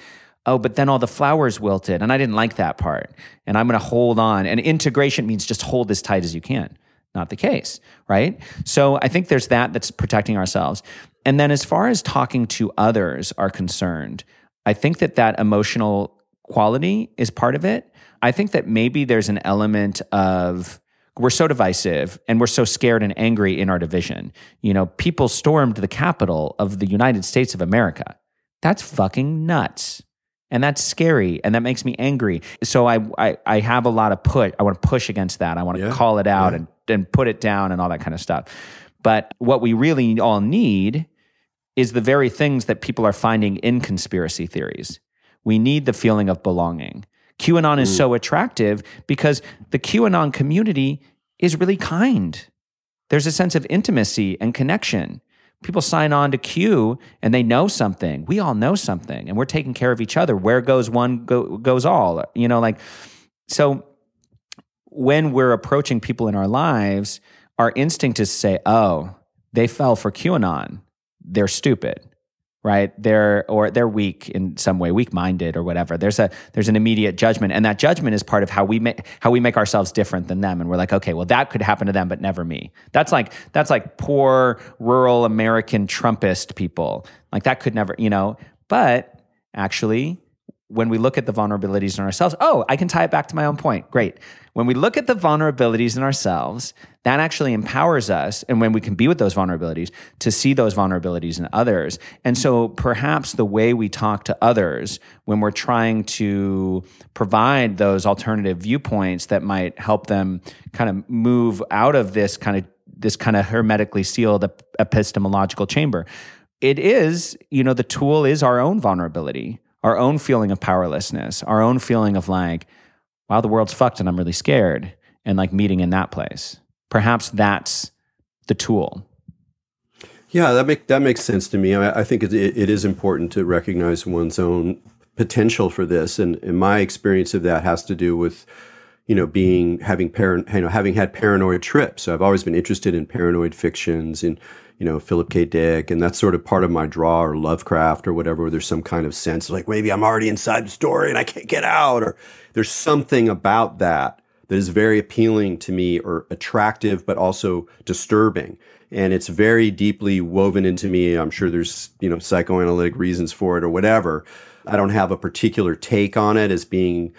Oh, but then all the flowers wilted and I didn't like that part. And I'm going to hold on. And integration means just hold as tight as you can not the case, right? So I think there's that that's protecting ourselves. And then as far as talking to others are concerned, I think that that emotional quality is part of it. I think that maybe there's an element of we're so divisive and we're so scared and angry in our division. You know, people stormed the capital of the United States of America. That's fucking nuts and that's scary and that makes me angry so i i, I have a lot of put i want to push against that i want to yeah, call it out yeah. and, and put it down and all that kind of stuff but what we really all need is the very things that people are finding in conspiracy theories we need the feeling of belonging QAnon is mm. so attractive because the QAnon community is really kind. There's a sense of intimacy and connection. People sign on to Q and they know something. We all know something and we're taking care of each other. Where goes one, go, goes all. You know, like, so when we're approaching people in our lives, our instinct is to say, oh, they fell for QAnon. They're stupid right? They're or they're weak in some way weak minded or whatever. There's a there's an immediate judgment and that judgment is part of how we make how we make ourselves different than them. And we're like okay well that could happen to them but never me. That's like that's like poor rural american trumpist people. Like that could never you know? But actually when we look at the vulnerabilities in ourselves, oh, I can tie it back to my own point. Great. When we look at the vulnerabilities in ourselves, that actually empowers us. And when we can be with those vulnerabilities, to see those vulnerabilities in others. And so perhaps the way we talk to others when we're trying to provide those alternative viewpoints that might help them kind of move out of this kind of this kind of hermetically sealed epistemological chamber. It is, you know, the tool is our own vulnerability our own feeling of powerlessness, our own feeling of like, wow, the world's fucked and I'm really scared, and like meeting in that place. Perhaps that's the tool. Yeah, that make that makes sense to me. I, I think it, it is important to recognize one's own potential for this, and, and my experience of that has to do with, you know, being having parent, you know, having had paranoid trips. So I've always been interested in paranoid fictions and you know, Philip K. Dick, and that's sort of part of my draw or Lovecraft or whatever, where there's some kind of sense like maybe I'm already inside the story and I can't get out, or there's something about that that is very appealing to me or attractive, but also disturbing. And it's very deeply woven into me. I'm sure there's, you know, psychoanalytic reasons for it or whatever. I don't have a particular take on it as being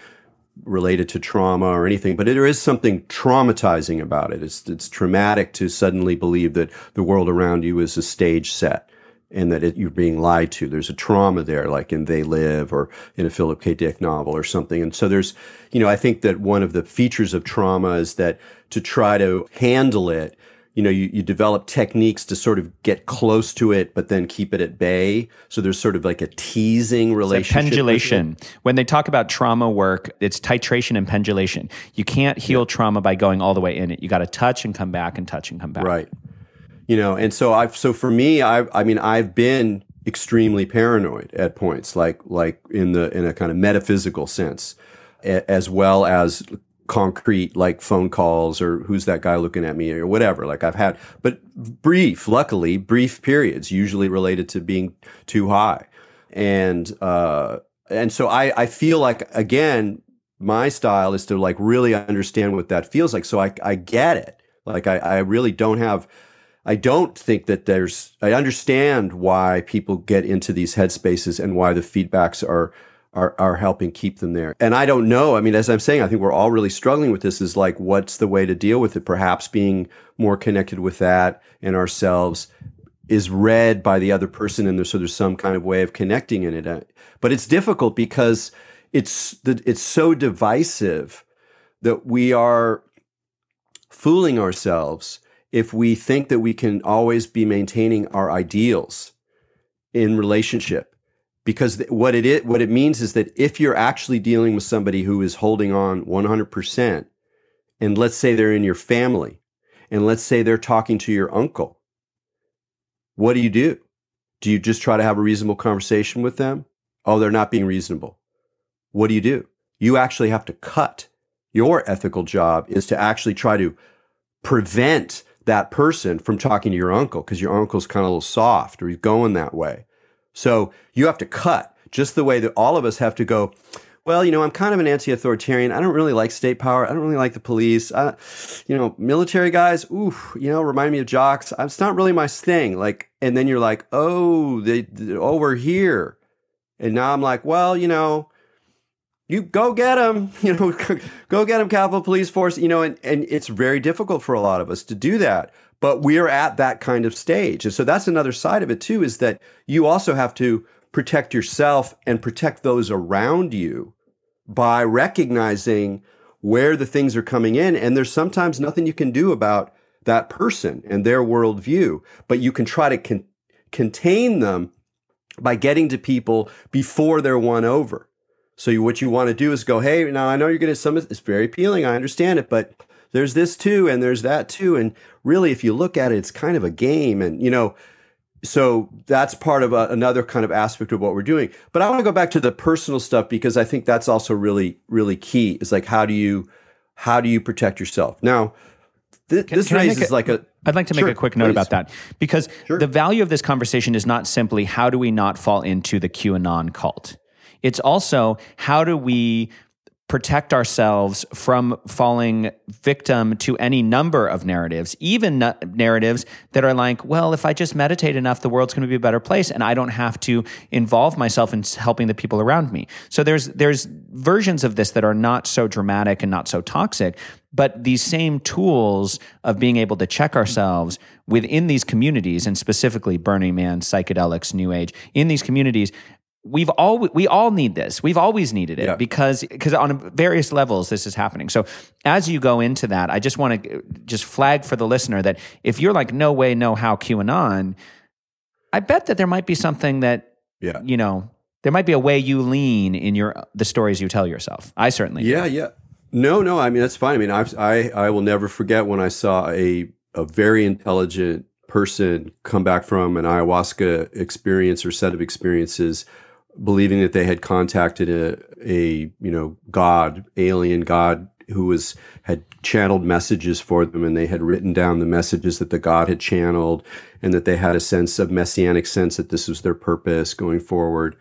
related to trauma or anything, but there is something traumatizing about it. It's, it's traumatic to suddenly believe that the world around you is a stage set and that it, you're being lied to. There's a trauma there, like in They Live or in a Philip K. Dick novel or something. And so there's, you know, I think that one of the features of trauma is that to try to handle it, you know, you, you develop techniques to sort of get close to it, but then keep it at bay. So there's sort of like a teasing relationship. pendulation. When they talk about trauma work, it's titration and pendulation. You can't heal yeah. trauma by going all the way in it. You got to touch and come back and touch and come back. Right. You know, and so I've, so for me, I, I mean, I've been extremely paranoid at points, like, like in the, in a kind of metaphysical sense, as well as concrete like phone calls or who's that guy looking at me or whatever like i've had but brief luckily brief periods usually related to being too high. And uh and so i i feel like again my style is to like really understand what that feels like. So i i get it. Like i i really don't have I don't think that there's, I understand why people get into these headspaces and why the feedbacks are are, are helping keep them there. And I don't know. I mean, as I'm saying, I think we're all really struggling with this is like, what's the way to deal with it? Perhaps being more connected with that and ourselves is read by the other person. And there's, so there's some kind of way of connecting in it. Uh, but it's difficult because it's, it's so divisive that we are fooling ourselves if we think that we can always be maintaining our ideals in relationship because what it is, what it means is that if you're actually dealing with somebody who is holding on 100% and let's say they're in your family and let's say they're talking to your uncle what do you do? Do you just try to have a reasonable conversation with them? Oh they're not being reasonable. What do you do? You actually have to cut your ethical job is to actually try to prevent that person from talking to your uncle because your uncle's kind of a little soft or he's going that way so you have to cut just the way that all of us have to go. Well, you know, I'm kind of an anti-authoritarian. I don't really like state power. I don't really like the police. I, you know, military guys. Ooh, you know, remind me of jocks. It's not really my thing. Like, and then you're like, oh, they, oh, we're here, and now I'm like, well, you know, you go get them. You know, go get them, Capitol Police Force. You know, and and it's very difficult for a lot of us to do that but we're at that kind of stage. And so that's another side of it too is that you also have to protect yourself and protect those around you by recognizing where the things are coming in. And there's sometimes nothing you can do about that person and their worldview, but you can try to con- contain them by getting to people before they're won over. So you, what you want to do is go, hey, now I know you're getting some. It's very appealing. I understand it, but there's this too, and there's that too, and really, if you look at it, it's kind of a game, and you know. So that's part of a, another kind of aspect of what we're doing. But I want to go back to the personal stuff because I think that's also really, really key. Is like how do you, how do you protect yourself? Now, th- Can- this can raises a- like a. I'd like to make Sure, a quick note please. about that because Sure. the value of this conversation is not simply how do we not fall into the QAnon cult. It's also how do we protect ourselves from falling victim to any number of narratives, even na- narratives that are like, well, if I just meditate enough, the world's going to be a better place, and I don't have to involve myself in helping the people around me. So there's there's versions of this that are not so dramatic and not so toxic, but these same tools of being able to check ourselves within these communities, and specifically Burning Man, psychedelics, New Age, in these communities we've all we all need this we've always needed it Yeah. because because on various levels this is happening so as you go into that i just want to just flag for the listener that if you're like no way no how qanon i bet that there might be something that Yeah. you know there might be a way you lean in your the stories you tell yourself i certainly do. Yeah, yeah. No, no. I mean, that's fine. I mean, I've, I I will never forget when I saw a a very intelligent person come back from an ayahuasca experience or set of experiences, believing that they had contacted a a you know god, alien god who was had channeled messages for them, and they had written down the messages that the god had channeled, and that they had a sense of messianic sense that this was their purpose going forward.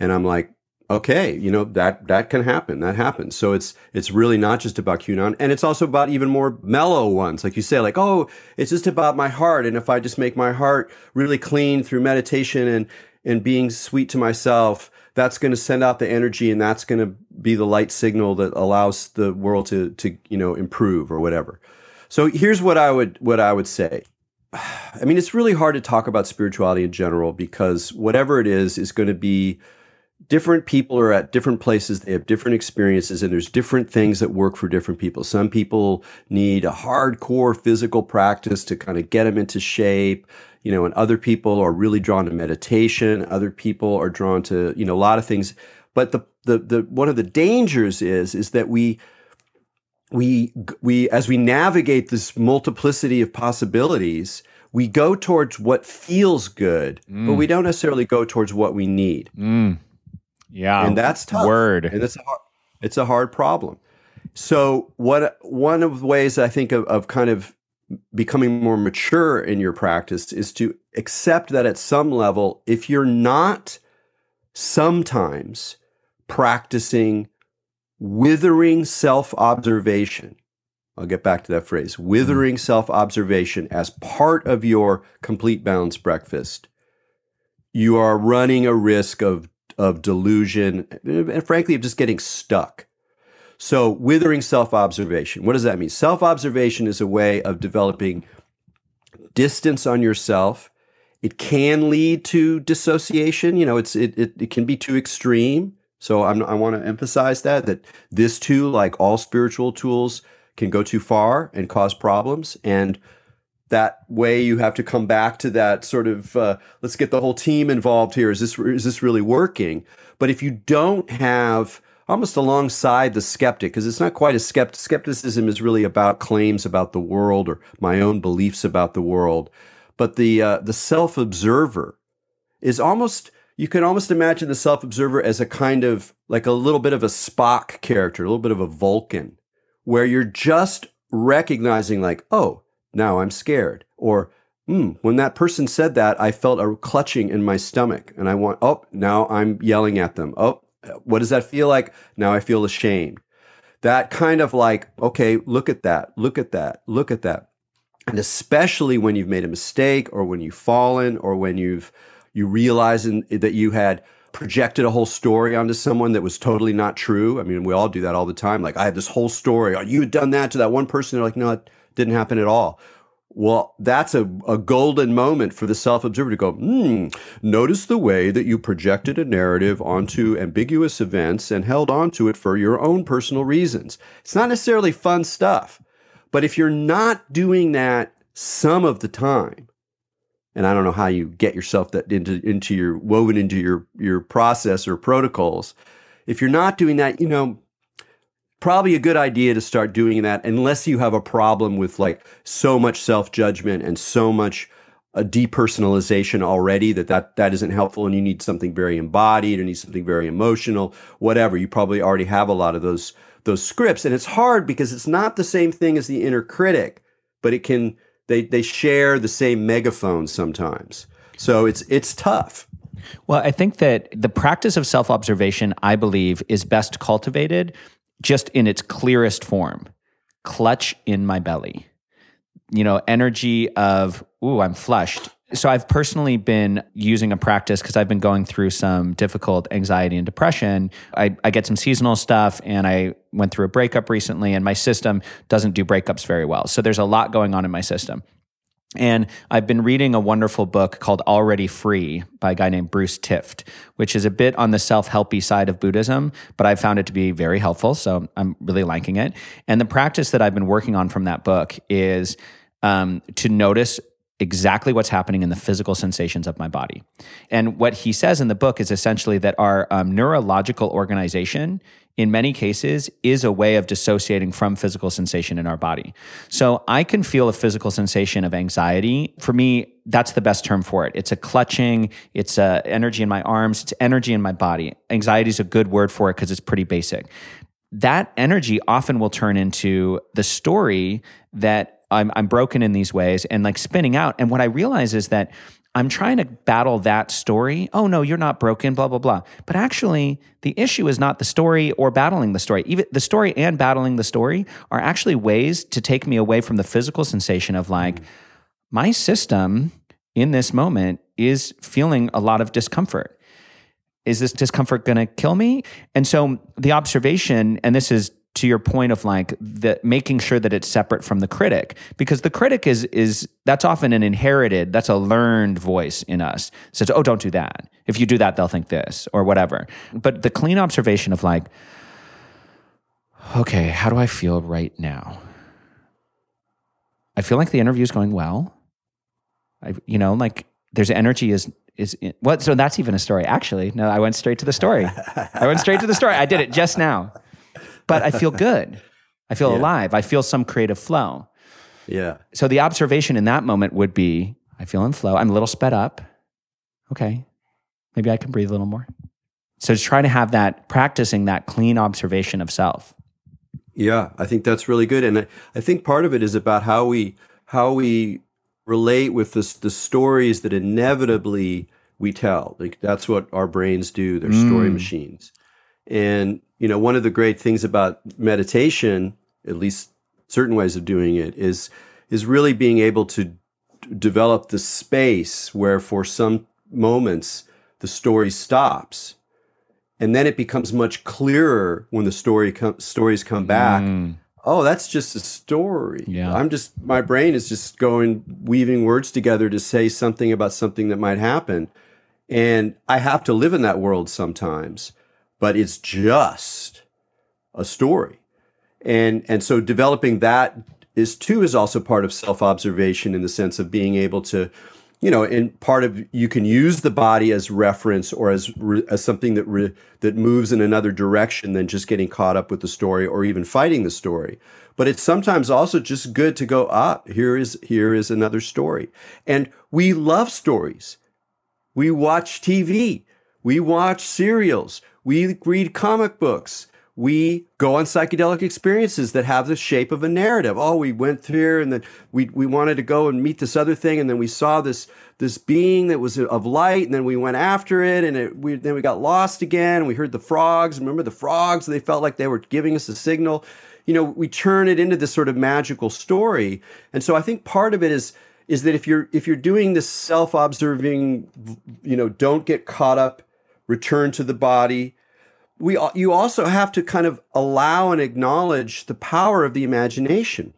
And I'm like, okay, you know that that can happen. That happens. So it's it's really not just about QAnon, and it's also about even more mellow ones, like you say, like oh, it's just about my heart, and if I just make my heart really clean through meditation and and being sweet to myself, that's going to send out the energy, and that's going to be the light signal that allows the world to to you know improve or whatever. So here's what I would what I would say. I mean, it's really hard to talk about spirituality in general because whatever it is is going to be different people are at different places they have different experiences and there's different things that work for different people some people need a hardcore physical practice to kind of get them into shape you know and other people are really drawn to meditation other people are drawn to you know a lot of things but the the, the one of the dangers is is that we we we as we navigate this multiplicity of possibilities we go towards what feels good but we don't necessarily go towards what we need Mm. yeah and that's tough. word and it's a hard, it's a hard problem. So what one of the ways I think of, of kind of becoming more mature in your practice is to accept that at some level, if you're not sometimes practicing withering self observation, I'll get back to that phrase, withering mm. self observation as part of your complete balanced breakfast, you are running a risk of of delusion and frankly of just getting stuck. So, withering self observation, what does that mean? Self observation is a way of developing distance on yourself. It can lead to dissociation. You know, it's it, it, it can be too extreme. So, I'm, I want to emphasize that, that this too, like all spiritual tools, can go too far and cause problems. And that way you have to come back to that sort of uh, let's get the whole team involved here is this is this really working but if you don't have almost alongside the skeptic because it's not quite a skept- skepticism is really about claims about the world or my own beliefs about the world but the uh, the self observer is almost you can almost imagine the self observer as a kind of like a little bit of a Spock character, a little bit of a Vulcan, where you're just recognizing, like, oh, now I'm scared. Or, hmm, when that person said that, I felt a clutching in my stomach. And I want, oh, now I'm yelling at them. Oh, what does that feel like? Now I feel ashamed. That kind of like, okay, look at that, look at that, look at that. And especially when you've made a mistake or when you've fallen or when you've you realize in, that you had projected a whole story onto someone that was totally not true. I mean, we all do that all the time. Like I had this whole story. Oh, you had done that to that one person. They're like, no, it didn't happen at all. Well, that's a, a golden moment for the self observer to go, hmm, notice the way that you projected a narrative onto ambiguous events and held onto it for your own personal reasons. It's not necessarily fun stuff. But if you're not doing that some of the time, and I don't know how you get yourself that into into your woven into your your process or protocols. if you're not doing that, you know, probably a good idea to start doing that unless you have a problem with like so much self-judgment and so much a depersonalization already that, that that isn't helpful and you need something very embodied or need something very emotional whatever. You probably already have a lot of those those scripts. And it's hard because it's not the same thing as the inner critic but it can they they share the same megaphone sometimes. So it's it's tough. Well, I think that the practice of self observation, I believe, is best cultivated just in its clearest form clutch in my belly. You know, energy of, ooh, I'm flushed. So I've personally been using a practice because I've been going through some difficult anxiety and depression. I, I get some seasonal stuff and I went through a breakup recently and my system doesn't do breakups very well. So there's a lot going on in my system. And I've been reading a wonderful book called Already Free by a guy named Bruce Tift, which is a bit on the self helpy side of Buddhism, but I found it to be very helpful. So I'm really liking it. And the practice that I've been working on from that book is um, to notice exactly what's happening in the physical sensations of my body. And what he says in the book is essentially that our um, neurological organization in many cases is a way of dissociating from physical sensation in our body. So I can feel a physical sensation of anxiety. For me, that's the best term for it. It's a clutching, it's a energy in my arms, it's energy in my body. Anxiety is a good word for it because it's pretty basic. That energy often will turn into the story that I'm, I'm broken in these ways and like spinning out. And what I realize is that I'm trying to battle that story. Oh no, you're not broken, blah blah blah. But actually, the issue is not the story or battling the story. Even the story and battling the story are actually ways to take me away from the physical sensation of like my system in this moment is feeling a lot of discomfort. Is this discomfort going to kill me? And so the observation and this is to your point of like that making sure that it's separate from the critic because the critic is is that's often an inherited that's a learned voice in us. Says oh don't do that. If you do that they'll think this or whatever. But the clean observation of like okay how do i feel right now? I feel like the interview is going well. I you know like there's energy is is what? So that's even a story. Actually no i went straight to the story. I went straight to the story. I did it just now but I feel good. I feel yeah. alive. I feel some creative flow. Yeah. So the observation in that moment would be I feel in flow. I'm a little sped up. Okay. Maybe I can breathe a little more. So just try to have that, practicing that clean observation of self. Yeah, I think that's really good. And I, I think part of it is about how we how we relate with the, the stories that inevitably we tell. Like that's what our brains do. They're mm. story machines. And you know, one of the great things about meditation, at least certain ways of doing it, is is really being able to d- develop the space where, for some moments, the story stops, and then it becomes much clearer when the story com- stories come back. Mm. Oh, that's just a story. Yeah. I'm just my brain is just going weaving words together to say something about something that might happen. And I have to live in that world sometimes but it's just a story. And and so developing that is too is also part of self-observation in the sense of being able to you know, and part of you can use the body as reference or as as something that re, that moves in another direction than just getting caught up with the story or even fighting the story. But it's sometimes also just good to go, ah, here is here is another story. And we love stories. We watch TV. We watch serials. We read comic books. We go on psychedelic experiences that have the shape of a narrative. Oh, we went here and then we, we wanted to go and meet this other thing. And then we saw this, this being that was of light. And then we went after it and it, we, then we got lost again. we heard the frogs. Remember the frogs? They felt like they were giving us a signal. You know, we turn it into this sort of magical story. And so I think part of it is, is that if you're, if you're doing this self-observing, you know, don't get caught up, return to the body, we you also have to kind of allow and acknowledge the power of the imagination.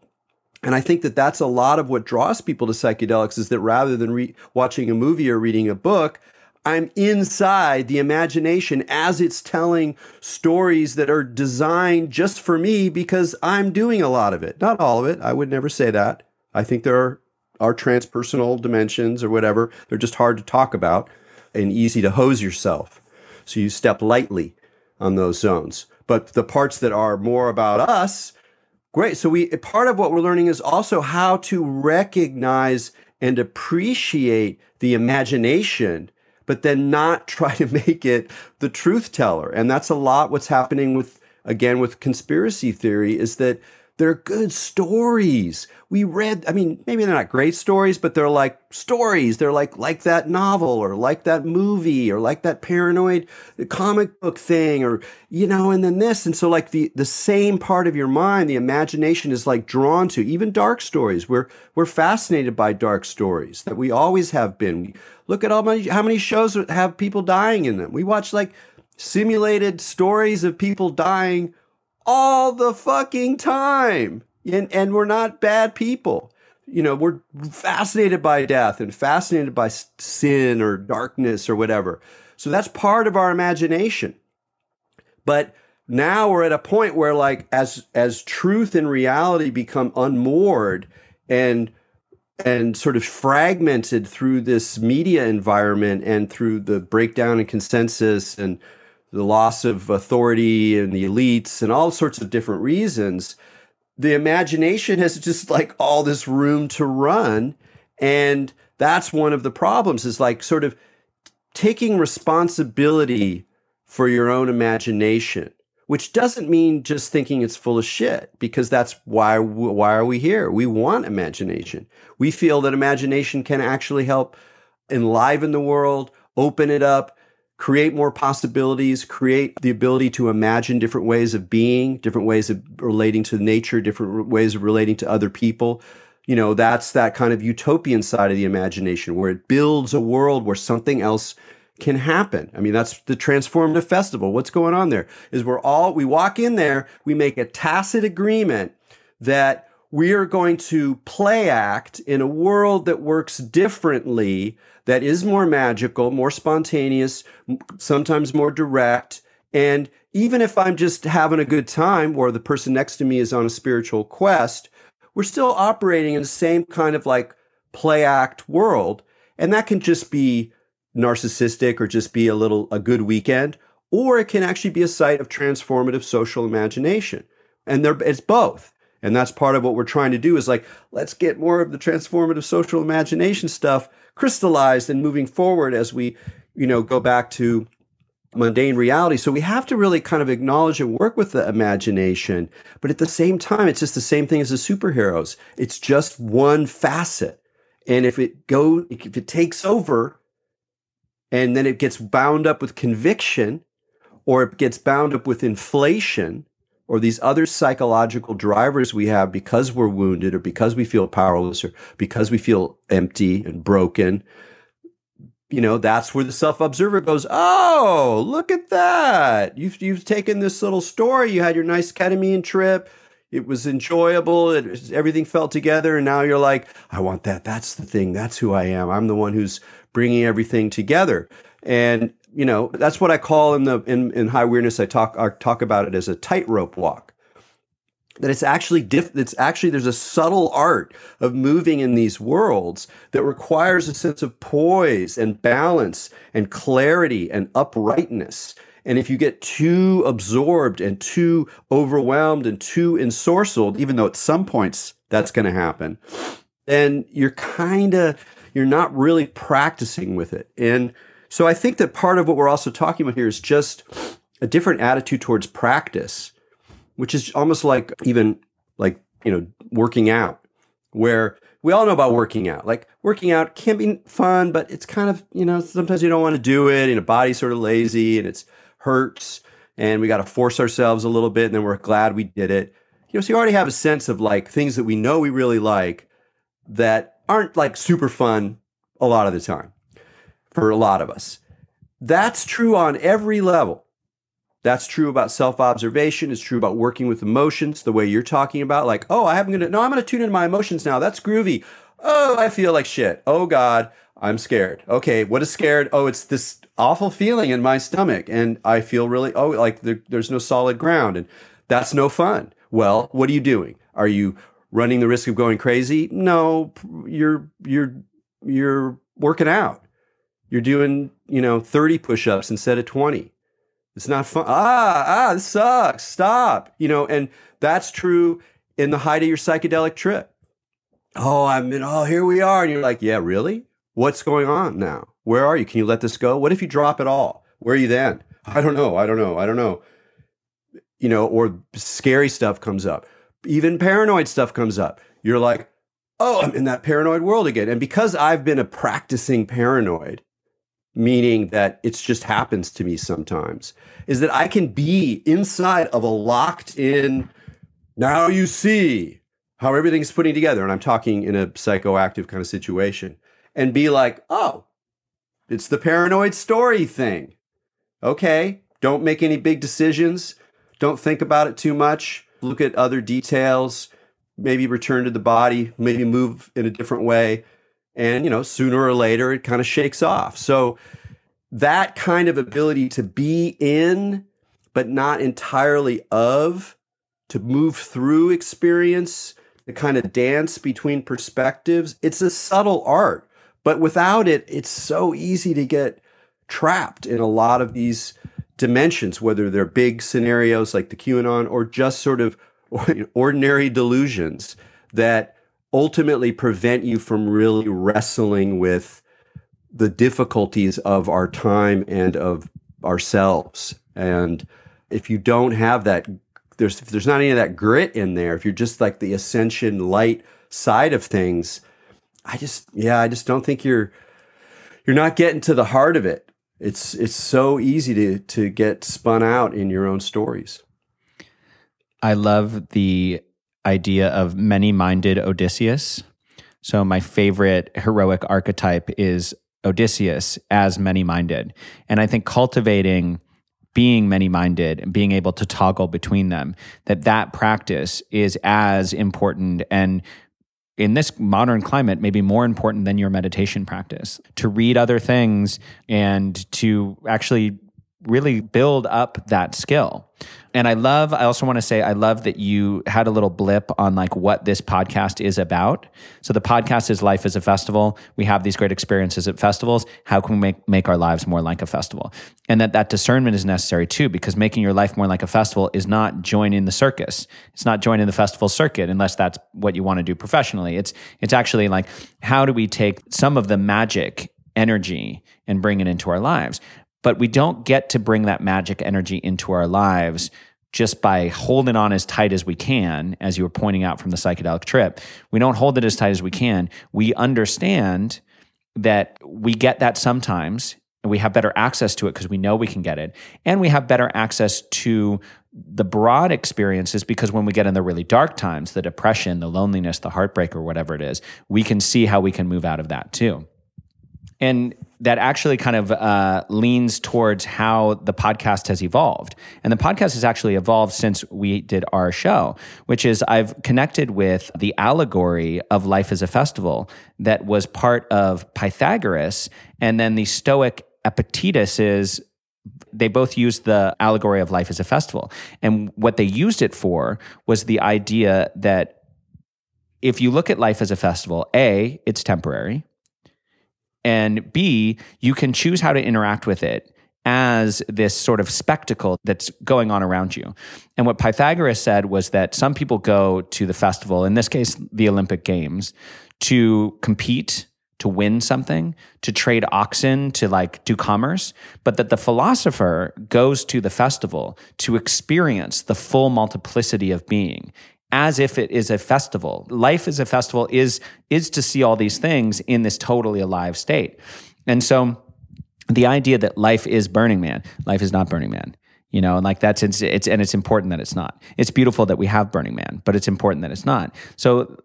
And I think that that's a lot of what draws people to psychedelics is that rather than re- watching a movie or reading a book, I'm inside the imagination as it's telling stories that are designed just for me because I'm doing a lot of it. Not all of it. I would never say that. I think there are, are transpersonal dimensions or whatever. They're just hard to talk about and easy to hose yourself. So you step lightly on those zones. But the parts that are more about us, great. So we part of what we're learning is also how to recognize and appreciate the imagination, but then not try to make it the truth teller. And that's a lot what's happening with again with conspiracy theory is that they're good stories. We read, I mean, maybe they're not great stories, but they're like stories. They're like like that novel or like that movie or like that paranoid comic book thing or you know, and then this. And so like the the same part of your mind, the imagination is like drawn to even dark stories. We're we're fascinated by dark stories that we always have been. Look at all my how many shows have people dying in them. We watch like simulated stories of people dying all the fucking time. And, and we're not bad people. You know, we're fascinated by death and fascinated by sin or darkness or whatever. So that's part of our imagination. But now we're at a point where like as as truth and reality become unmoored and and sort of fragmented through this media environment and through the breakdown and consensus and the loss of authority and the elites and all sorts of different reasons, the imagination has just like all this room to run. And that's one of the problems is like sort of taking responsibility for your own imagination, which doesn't mean just thinking it's full of shit because that's why why are we here? We want imagination. We feel that imagination can actually help enliven the world, open it up, create more possibilities, create the ability to imagine different ways of being, different ways of relating to nature, different ways of relating to other people. You know, that's that kind of utopian side of the imagination where it builds a world where something else can happen. I mean, that's the transformative festival. What's going on there is we're all, we walk in there, we make a tacit agreement that we are going to play act in a world that works differently that is more magical, more spontaneous, sometimes more direct. And even if I'm just having a good time or the person next to me is on a spiritual quest, we're still operating in the same kind of like play act world. And that can just be narcissistic or just be a little, a good weekend, or it can actually be a site of transformative social imagination. And there, it's both. And that's part of what we're trying to do is like, let's get more of the transformative social imagination stuff crystallized and moving forward as we, you know, go back to mundane reality. So we have to really kind of acknowledge and work with the imagination. But at the same time, it's just the same thing as the superheroes. It's just one facet. And if it go, if it takes over and then it gets bound up with conviction or it gets bound up with inflation, or these other psychological drivers we have because we're wounded or because we feel powerless or because we feel empty and broken you know that's where the self-observer goes oh look at that. You've, you've taken this little story. You had your nice ketamine trip. It was enjoyable. It, everything felt together. And now you're like i want that. That's the thing. That's who i am. I'm the one who's bringing everything together and you know, that's what I call in the in, in high weirdness. I talk I talk about it as a tightrope walk. That it's actually diff, it's actually there's a subtle art of moving in these worlds that requires a sense of poise and balance and clarity and uprightness. And if you get too absorbed and too overwhelmed and too ensorcelled, even though at some points that's going to happen, then you're kind of you're not really practicing with it. And so I think that part of what we're also talking about here is just a different attitude towards practice, which is almost like even like, you know, working out, where we all know about working out. Like working out can be fun, but it's kind of, you know, sometimes you don't want to do it and the body's sort of lazy and it hurts and we got to force ourselves a little bit and then we're glad we did it. You know, so you already have a sense of like things that we know we really like that aren't like super fun a lot of the time for a lot of us. That's true on every level. That's true about self observation. It's true about working with emotions, the way you're talking about. Like, oh, I haven't gonna, no, I'm gonna tune into my emotions now. That's groovy. Oh, I feel like shit. Oh, God, I'm scared. Okay, what is scared? Oh, it's this awful feeling in my stomach. And I feel really, oh, like there, there's no solid ground. And that's no fun. Well, what are you doing? Are you running the risk of going crazy? No, you're, you're, you're working out you're doing, you know, 30 push-ups instead of 20. It's not fun. Ah, ah, this sucks. Stop. You know, and that's true in the height of your psychedelic trip. Oh, I'm in, oh, here we are. And you're like, yeah, really? What's going on now? Where are you? Can you let this go? What if you drop it all? Where are you then? I don't know. I don't know. I don't know. You know, or scary stuff comes up. Even paranoid stuff comes up. You're like, oh, I'm in that paranoid world again. And because I've been a practicing paranoid, meaning that it just happens to me sometimes, is that I can be inside of a locked in, now you see how everything's putting together. And I'm talking in a psychoactive kind of situation and be like, oh, it's the paranoid story thing. Okay, don't make any big decisions. Don't think about it too much. Look at other details. Maybe return to the body, maybe move in a different way. And, you know, sooner or later, it kind of shakes off. So, that kind of ability to be in, but not entirely of, to move through experience, to kind of dance between perspectives, it's a subtle art. But without it, it's so easy to get trapped in a lot of these dimensions, whether they're big scenarios like the QAnon or just sort of ordinary delusions that ultimately prevent you from really wrestling with the difficulties of our time and of ourselves. And if you don't have that, there's if there's not any of that grit in there. If you're just like the ascension light side of things, I just yeah, I just don't think you're you're not getting to the heart of it. It's it's so easy to to get spun out in your own stories. I love the idea of many-minded Odysseus. So my favorite heroic archetype is Odysseus as many-minded. And I think cultivating being many-minded and being able to toggle between them that that practice is as important and in this modern climate maybe more important than your meditation practice to read other things and to actually really build up that skill. And I love, I also want to say, I love that you had a little blip on like what this podcast is about. So the podcast is Life as a Festival. We have these great experiences at festivals. How can we make, make our lives more like a festival? And that that discernment is necessary too, because making your life more like a festival is not joining the circus. It's not joining the festival circuit unless that's what you want to do professionally. It's, it's actually like, how do we take some of the magic energy and bring it into our lives? But we don't get to bring that magic energy into our lives just by holding on as tight as we can, as you were pointing out from the psychedelic trip. We don't hold it as tight as we can. We understand that we get that sometimes and we have better access to it because we know we can get it. And we have better access to the broad experiences because when we get in the really dark times, the depression, the loneliness, the heartbreak, or whatever it is, we can see how we can move out of that too. And that actually kind of uh, leans towards how the podcast has evolved. And the podcast has actually evolved since we did our show, which is I've connected with the allegory of life as a festival that was part of Pythagoras. And then the Stoic Epictetus is they both used the allegory of life as a festival. And what they used it for was the idea that if you look at life as a festival, A, it's temporary and B, you can choose how to interact with it as this sort of spectacle that's going on around you. And what Pythagoras said was that some people go to the festival, in this case, the Olympic Games, to compete, to win something, to trade oxen, to like do commerce, but that the philosopher goes to the festival to experience the full multiplicity of being as if it is a festival. Life as a festival is is to see all these things in this totally alive state. And so the idea that life is Burning Man, life is not Burning Man. You know, and like that's it's, it's and it's important that it's not. It's beautiful that we have Burning Man, but it's important that it's not. So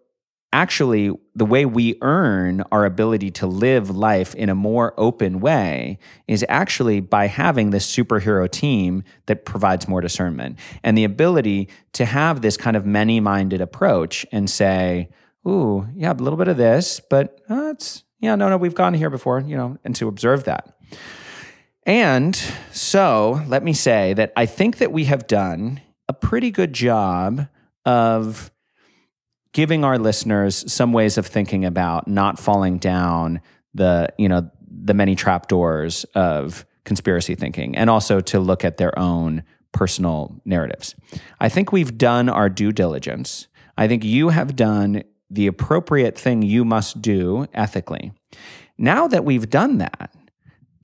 actually the way we earn our ability to live life in a more open way is actually by having this superhero team that provides more discernment and the ability to have this kind of many-minded approach and say ooh yeah a little bit of this but uh, it's yeah no no we've gone here before you know and to observe that. And so let me say that i think that we have done a pretty good job of giving our listeners some ways of thinking about not falling down the you know the many trapdoors of conspiracy thinking and also to look at their own personal narratives. I think we've done our due diligence. I think you have done the appropriate thing you must do ethically. Now that we've done that,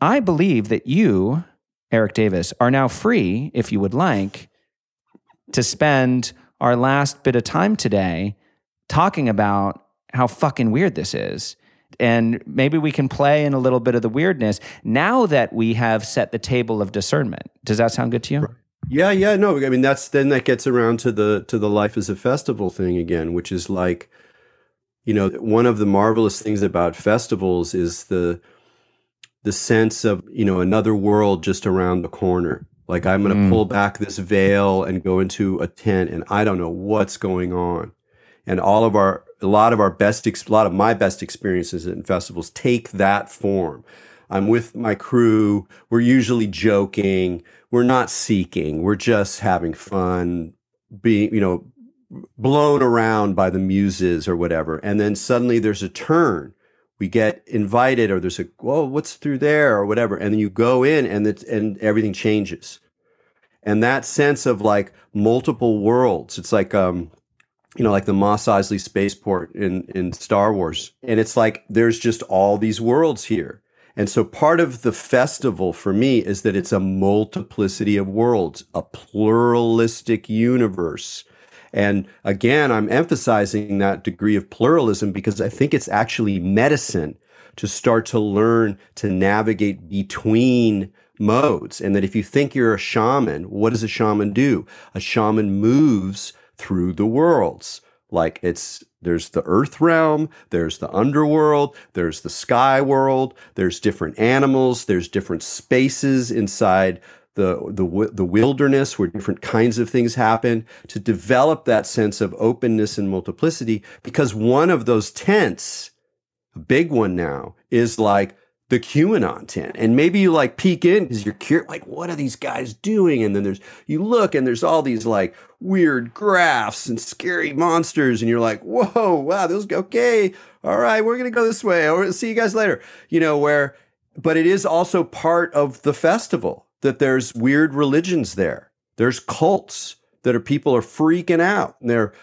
I believe that you, Erik Davis, are now free, if you would like, to spend our last bit of time today talking about how fucking weird this is. And maybe we can play in a little bit of the weirdness now that we have set the table of discernment. Does that sound good to you? Yeah, yeah, no. I mean, that's then that gets around to the to the life as a festival thing again, which is like, you know, one of the marvelous things about festivals is the the sense of you know another world just around the corner. Like I'm going to mm. pull back this veil and go into a tent, and I don't know what's going on. And all of our, a lot of our best, a lot of my best experiences in festivals take that form. I'm with my crew. We're usually joking. We're not seeking. We're just having fun, being, you know, blown around by the muses or whatever. And then suddenly there's a turn we get invited or there's a whoa what's through there or whatever and then you go in and it's and everything changes and that sense of like multiple worlds it's like um you know like the Mos Eisley spaceport in in Star Wars and it's like there's just all these worlds here and so part of the festival for me is that it's a multiplicity of worlds a pluralistic universe and again, I'm emphasizing that degree of pluralism because I think it's actually medicine to start to learn to navigate between modes. And that if you think you're a shaman, what does a shaman do? A shaman moves through the worlds. Like it's, there's the earth realm, there's the underworld, there's the sky world, there's different animals, there's different spaces inside the, the, the wilderness where different kinds of things happen to develop that sense of openness and multiplicity. Because one of those tents, a big one now, is like the QAnon tent. And maybe you like peek in because you're curious, like, what are these guys doing? And then there's, you look and there's all these like weird graphs and scary monsters. And you're like, whoa, wow, those, go, okay. All right, we're going to go this way. Or see you guys later. You know, where, but it is also part of the festival that there's weird religions there. There's cults that are people are freaking out and they're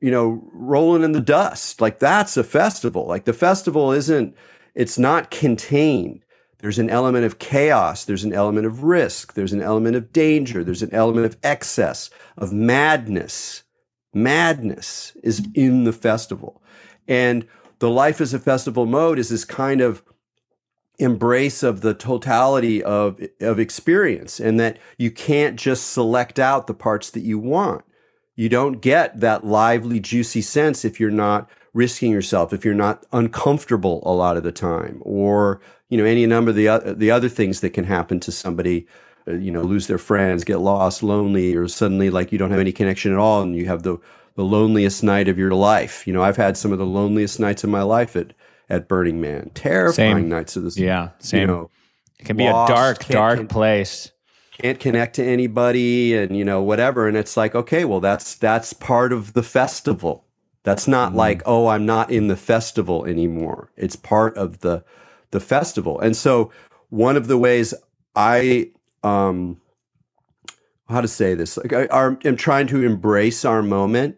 you know rolling in the dust. Like that's a festival. Like the festival isn't it's not contained. There's an element of chaos, there's an element of risk, there's an element of danger, there's an element of excess, of madness. Madness is in the festival. And the life as a festival mode is this kind of embrace of the totality of of experience and that you can't just select out the parts that you want you don't get that lively juicy sense if you're not risking yourself if you're not uncomfortable a lot of the time or you know any number of the uh, the other things that can happen to somebody uh, you know lose their friends get lost lonely or suddenly like you don't have any connection at all and you have the the loneliest night of your life you know i've had some of the loneliest nights of my life at at Burning Man. Terrifying same. nights of this. Yeah, same. You know, it can be lost, a dark, dark place. Can't connect to anybody, and you know whatever. And it's like, okay, well, that's that's part of the festival. That's not mm. like, oh, I'm not in the festival anymore. It's part of the the festival. And so, one of the ways I um, how to say this, like I, I am trying to embrace our moment,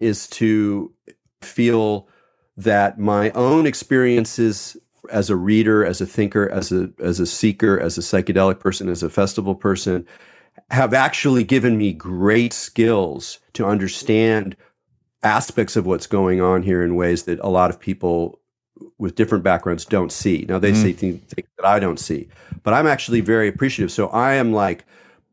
is to feel that my own experiences as a reader, as a thinker, as a as a seeker, as a psychedelic person, as a festival person, have actually given me great skills to understand aspects of what's going on here in ways that a lot of people with different backgrounds don't see. Now they mm. say things that I don't see, but I'm actually very appreciative. So I am like,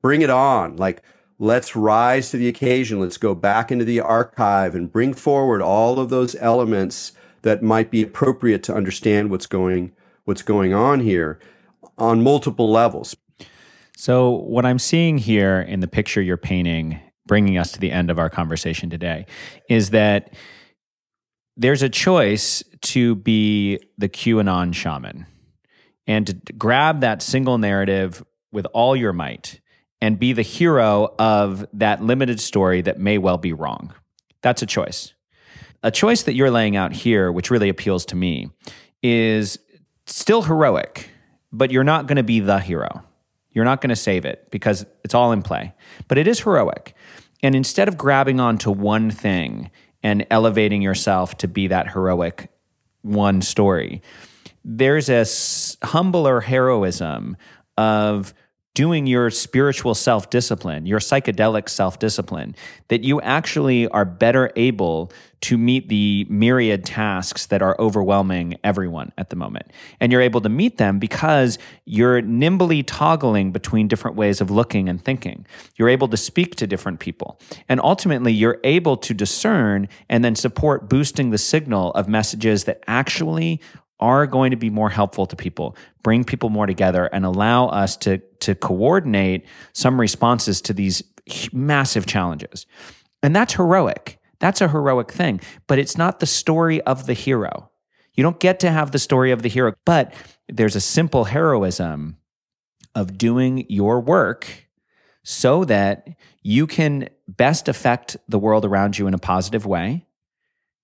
bring it on, like let's rise to the occasion. Let's go back into the archive and bring forward all of those elements that might be appropriate to understand what's going what's going on here on multiple levels. So, what I'm seeing here in the picture you're painting, bringing us to the end of our conversation today, is that there's a choice to be the QAnon shaman and to grab that single narrative with all your might and be the hero of that limited story that may well be wrong. That's a choice. A choice that you're laying out here, which really appeals to me, is still heroic. but you're not going to be the hero. You're not going to save it because it's all in play. But it is heroic. And instead of grabbing onto one thing and elevating yourself to be that heroic one story, there's a humbler heroism of doing your spiritual self discipline, your psychedelic self discipline, that you actually are better able to meet the myriad tasks that are overwhelming everyone at the moment. And you're able to meet them because you're nimbly toggling between different ways of looking and thinking. You're able to speak to different people. And ultimately, you're able to discern and then support boosting the signal of messages that actually are going to be more helpful to people, bring people more together, and allow us to, to coordinate some responses to these massive challenges. And that's heroic. That's a heroic thing, but it's not the story of the hero. You don't get to have the story of the hero, but there's a simple heroism of doing your work so that you can best affect the world around you in a positive way,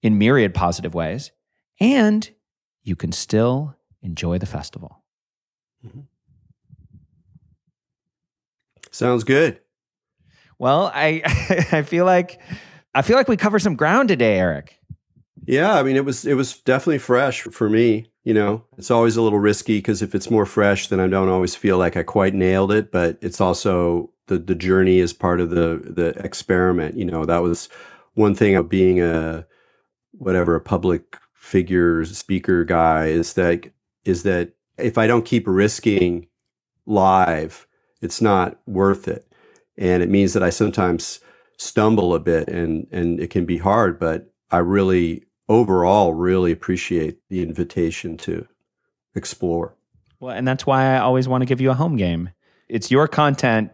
in myriad positive ways, and you can still enjoy the festival. Mm-hmm. Sounds good. Well, I I feel like I feel like we covered some ground today, Erik. Yeah, I mean it was it was definitely fresh for me. You know, it's always a little risky because if it's more fresh, then I don't always feel like I quite nailed it. But it's also the the journey is part of the the experiment. You know, that was one thing of being a whatever a public figure speaker guy is that is that if I don't keep risking live, it's not worth it. And it means that I sometimes stumble a bit and and it can be hard, but I really overall really appreciate the invitation to explore. Well, and that's why I always want to give you a home game. It's your content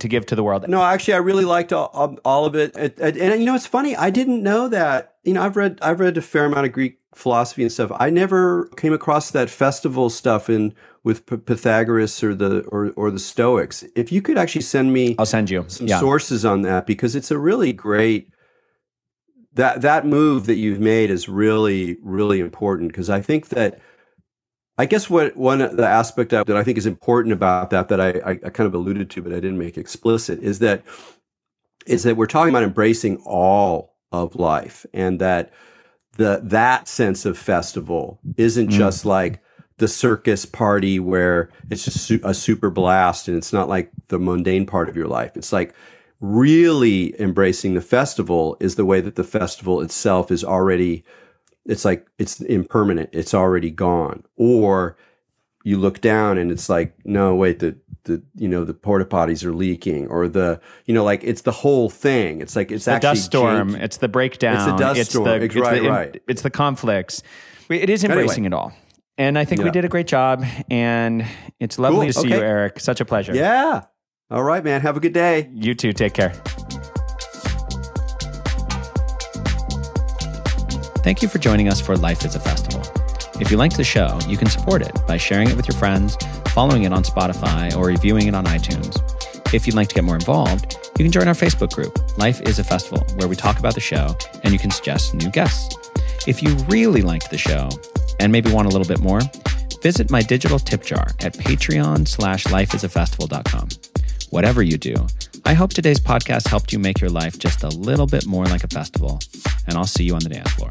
to give to the world. No, actually, I really liked all, all of it. And, and, and, you know, it's funny. I didn't know that. You know, I've read I've read a fair amount of Greek philosophy and stuff. I never came across that festival stuff in with P- Pythagoras or the or or the Stoics. If you could actually send me, I'll send you some yeah. sources on that because it's a really great that that move that you've made is really really important because I think that I guess what one the aspect that I think is important about that that I, I, I kind of alluded to but I didn't make explicit is that is that we're talking about embracing all of life and that the that sense of festival isn't mm. just like the circus party where it's just a super blast and it's not like the mundane part of your life. It's like really embracing the festival is the way that the festival itself is already it's like it's impermanent. It's already gone. Or you look down and it's like no wait the the you know the porta potties are leaking or the you know like it's the whole thing it's like it's, the actually dust storm janky. it's the breakdown it's the dust it's storm the, it's right the, right it's the conflicts it is embracing anyway. it all and i think yeah. we did a great job and it's lovely cool. to see okay. you Erik such a pleasure yeah all right man have a good day you too take care thank you for joining us for life is a festival if you liked the show, you can support it by sharing it with your friends, following it on Spotify, or reviewing it on iTunes. If you'd like to get more involved, you can join our Facebook group, Life is a Festival, where we talk about the show and you can suggest new guests. If you really liked the show and maybe want a little bit more, visit my digital tip jar at patreon slash lifeisafestival.com. Whatever you do, I hope today's podcast helped you make your life just a little bit more like a festival, and I'll see you on the dance floor.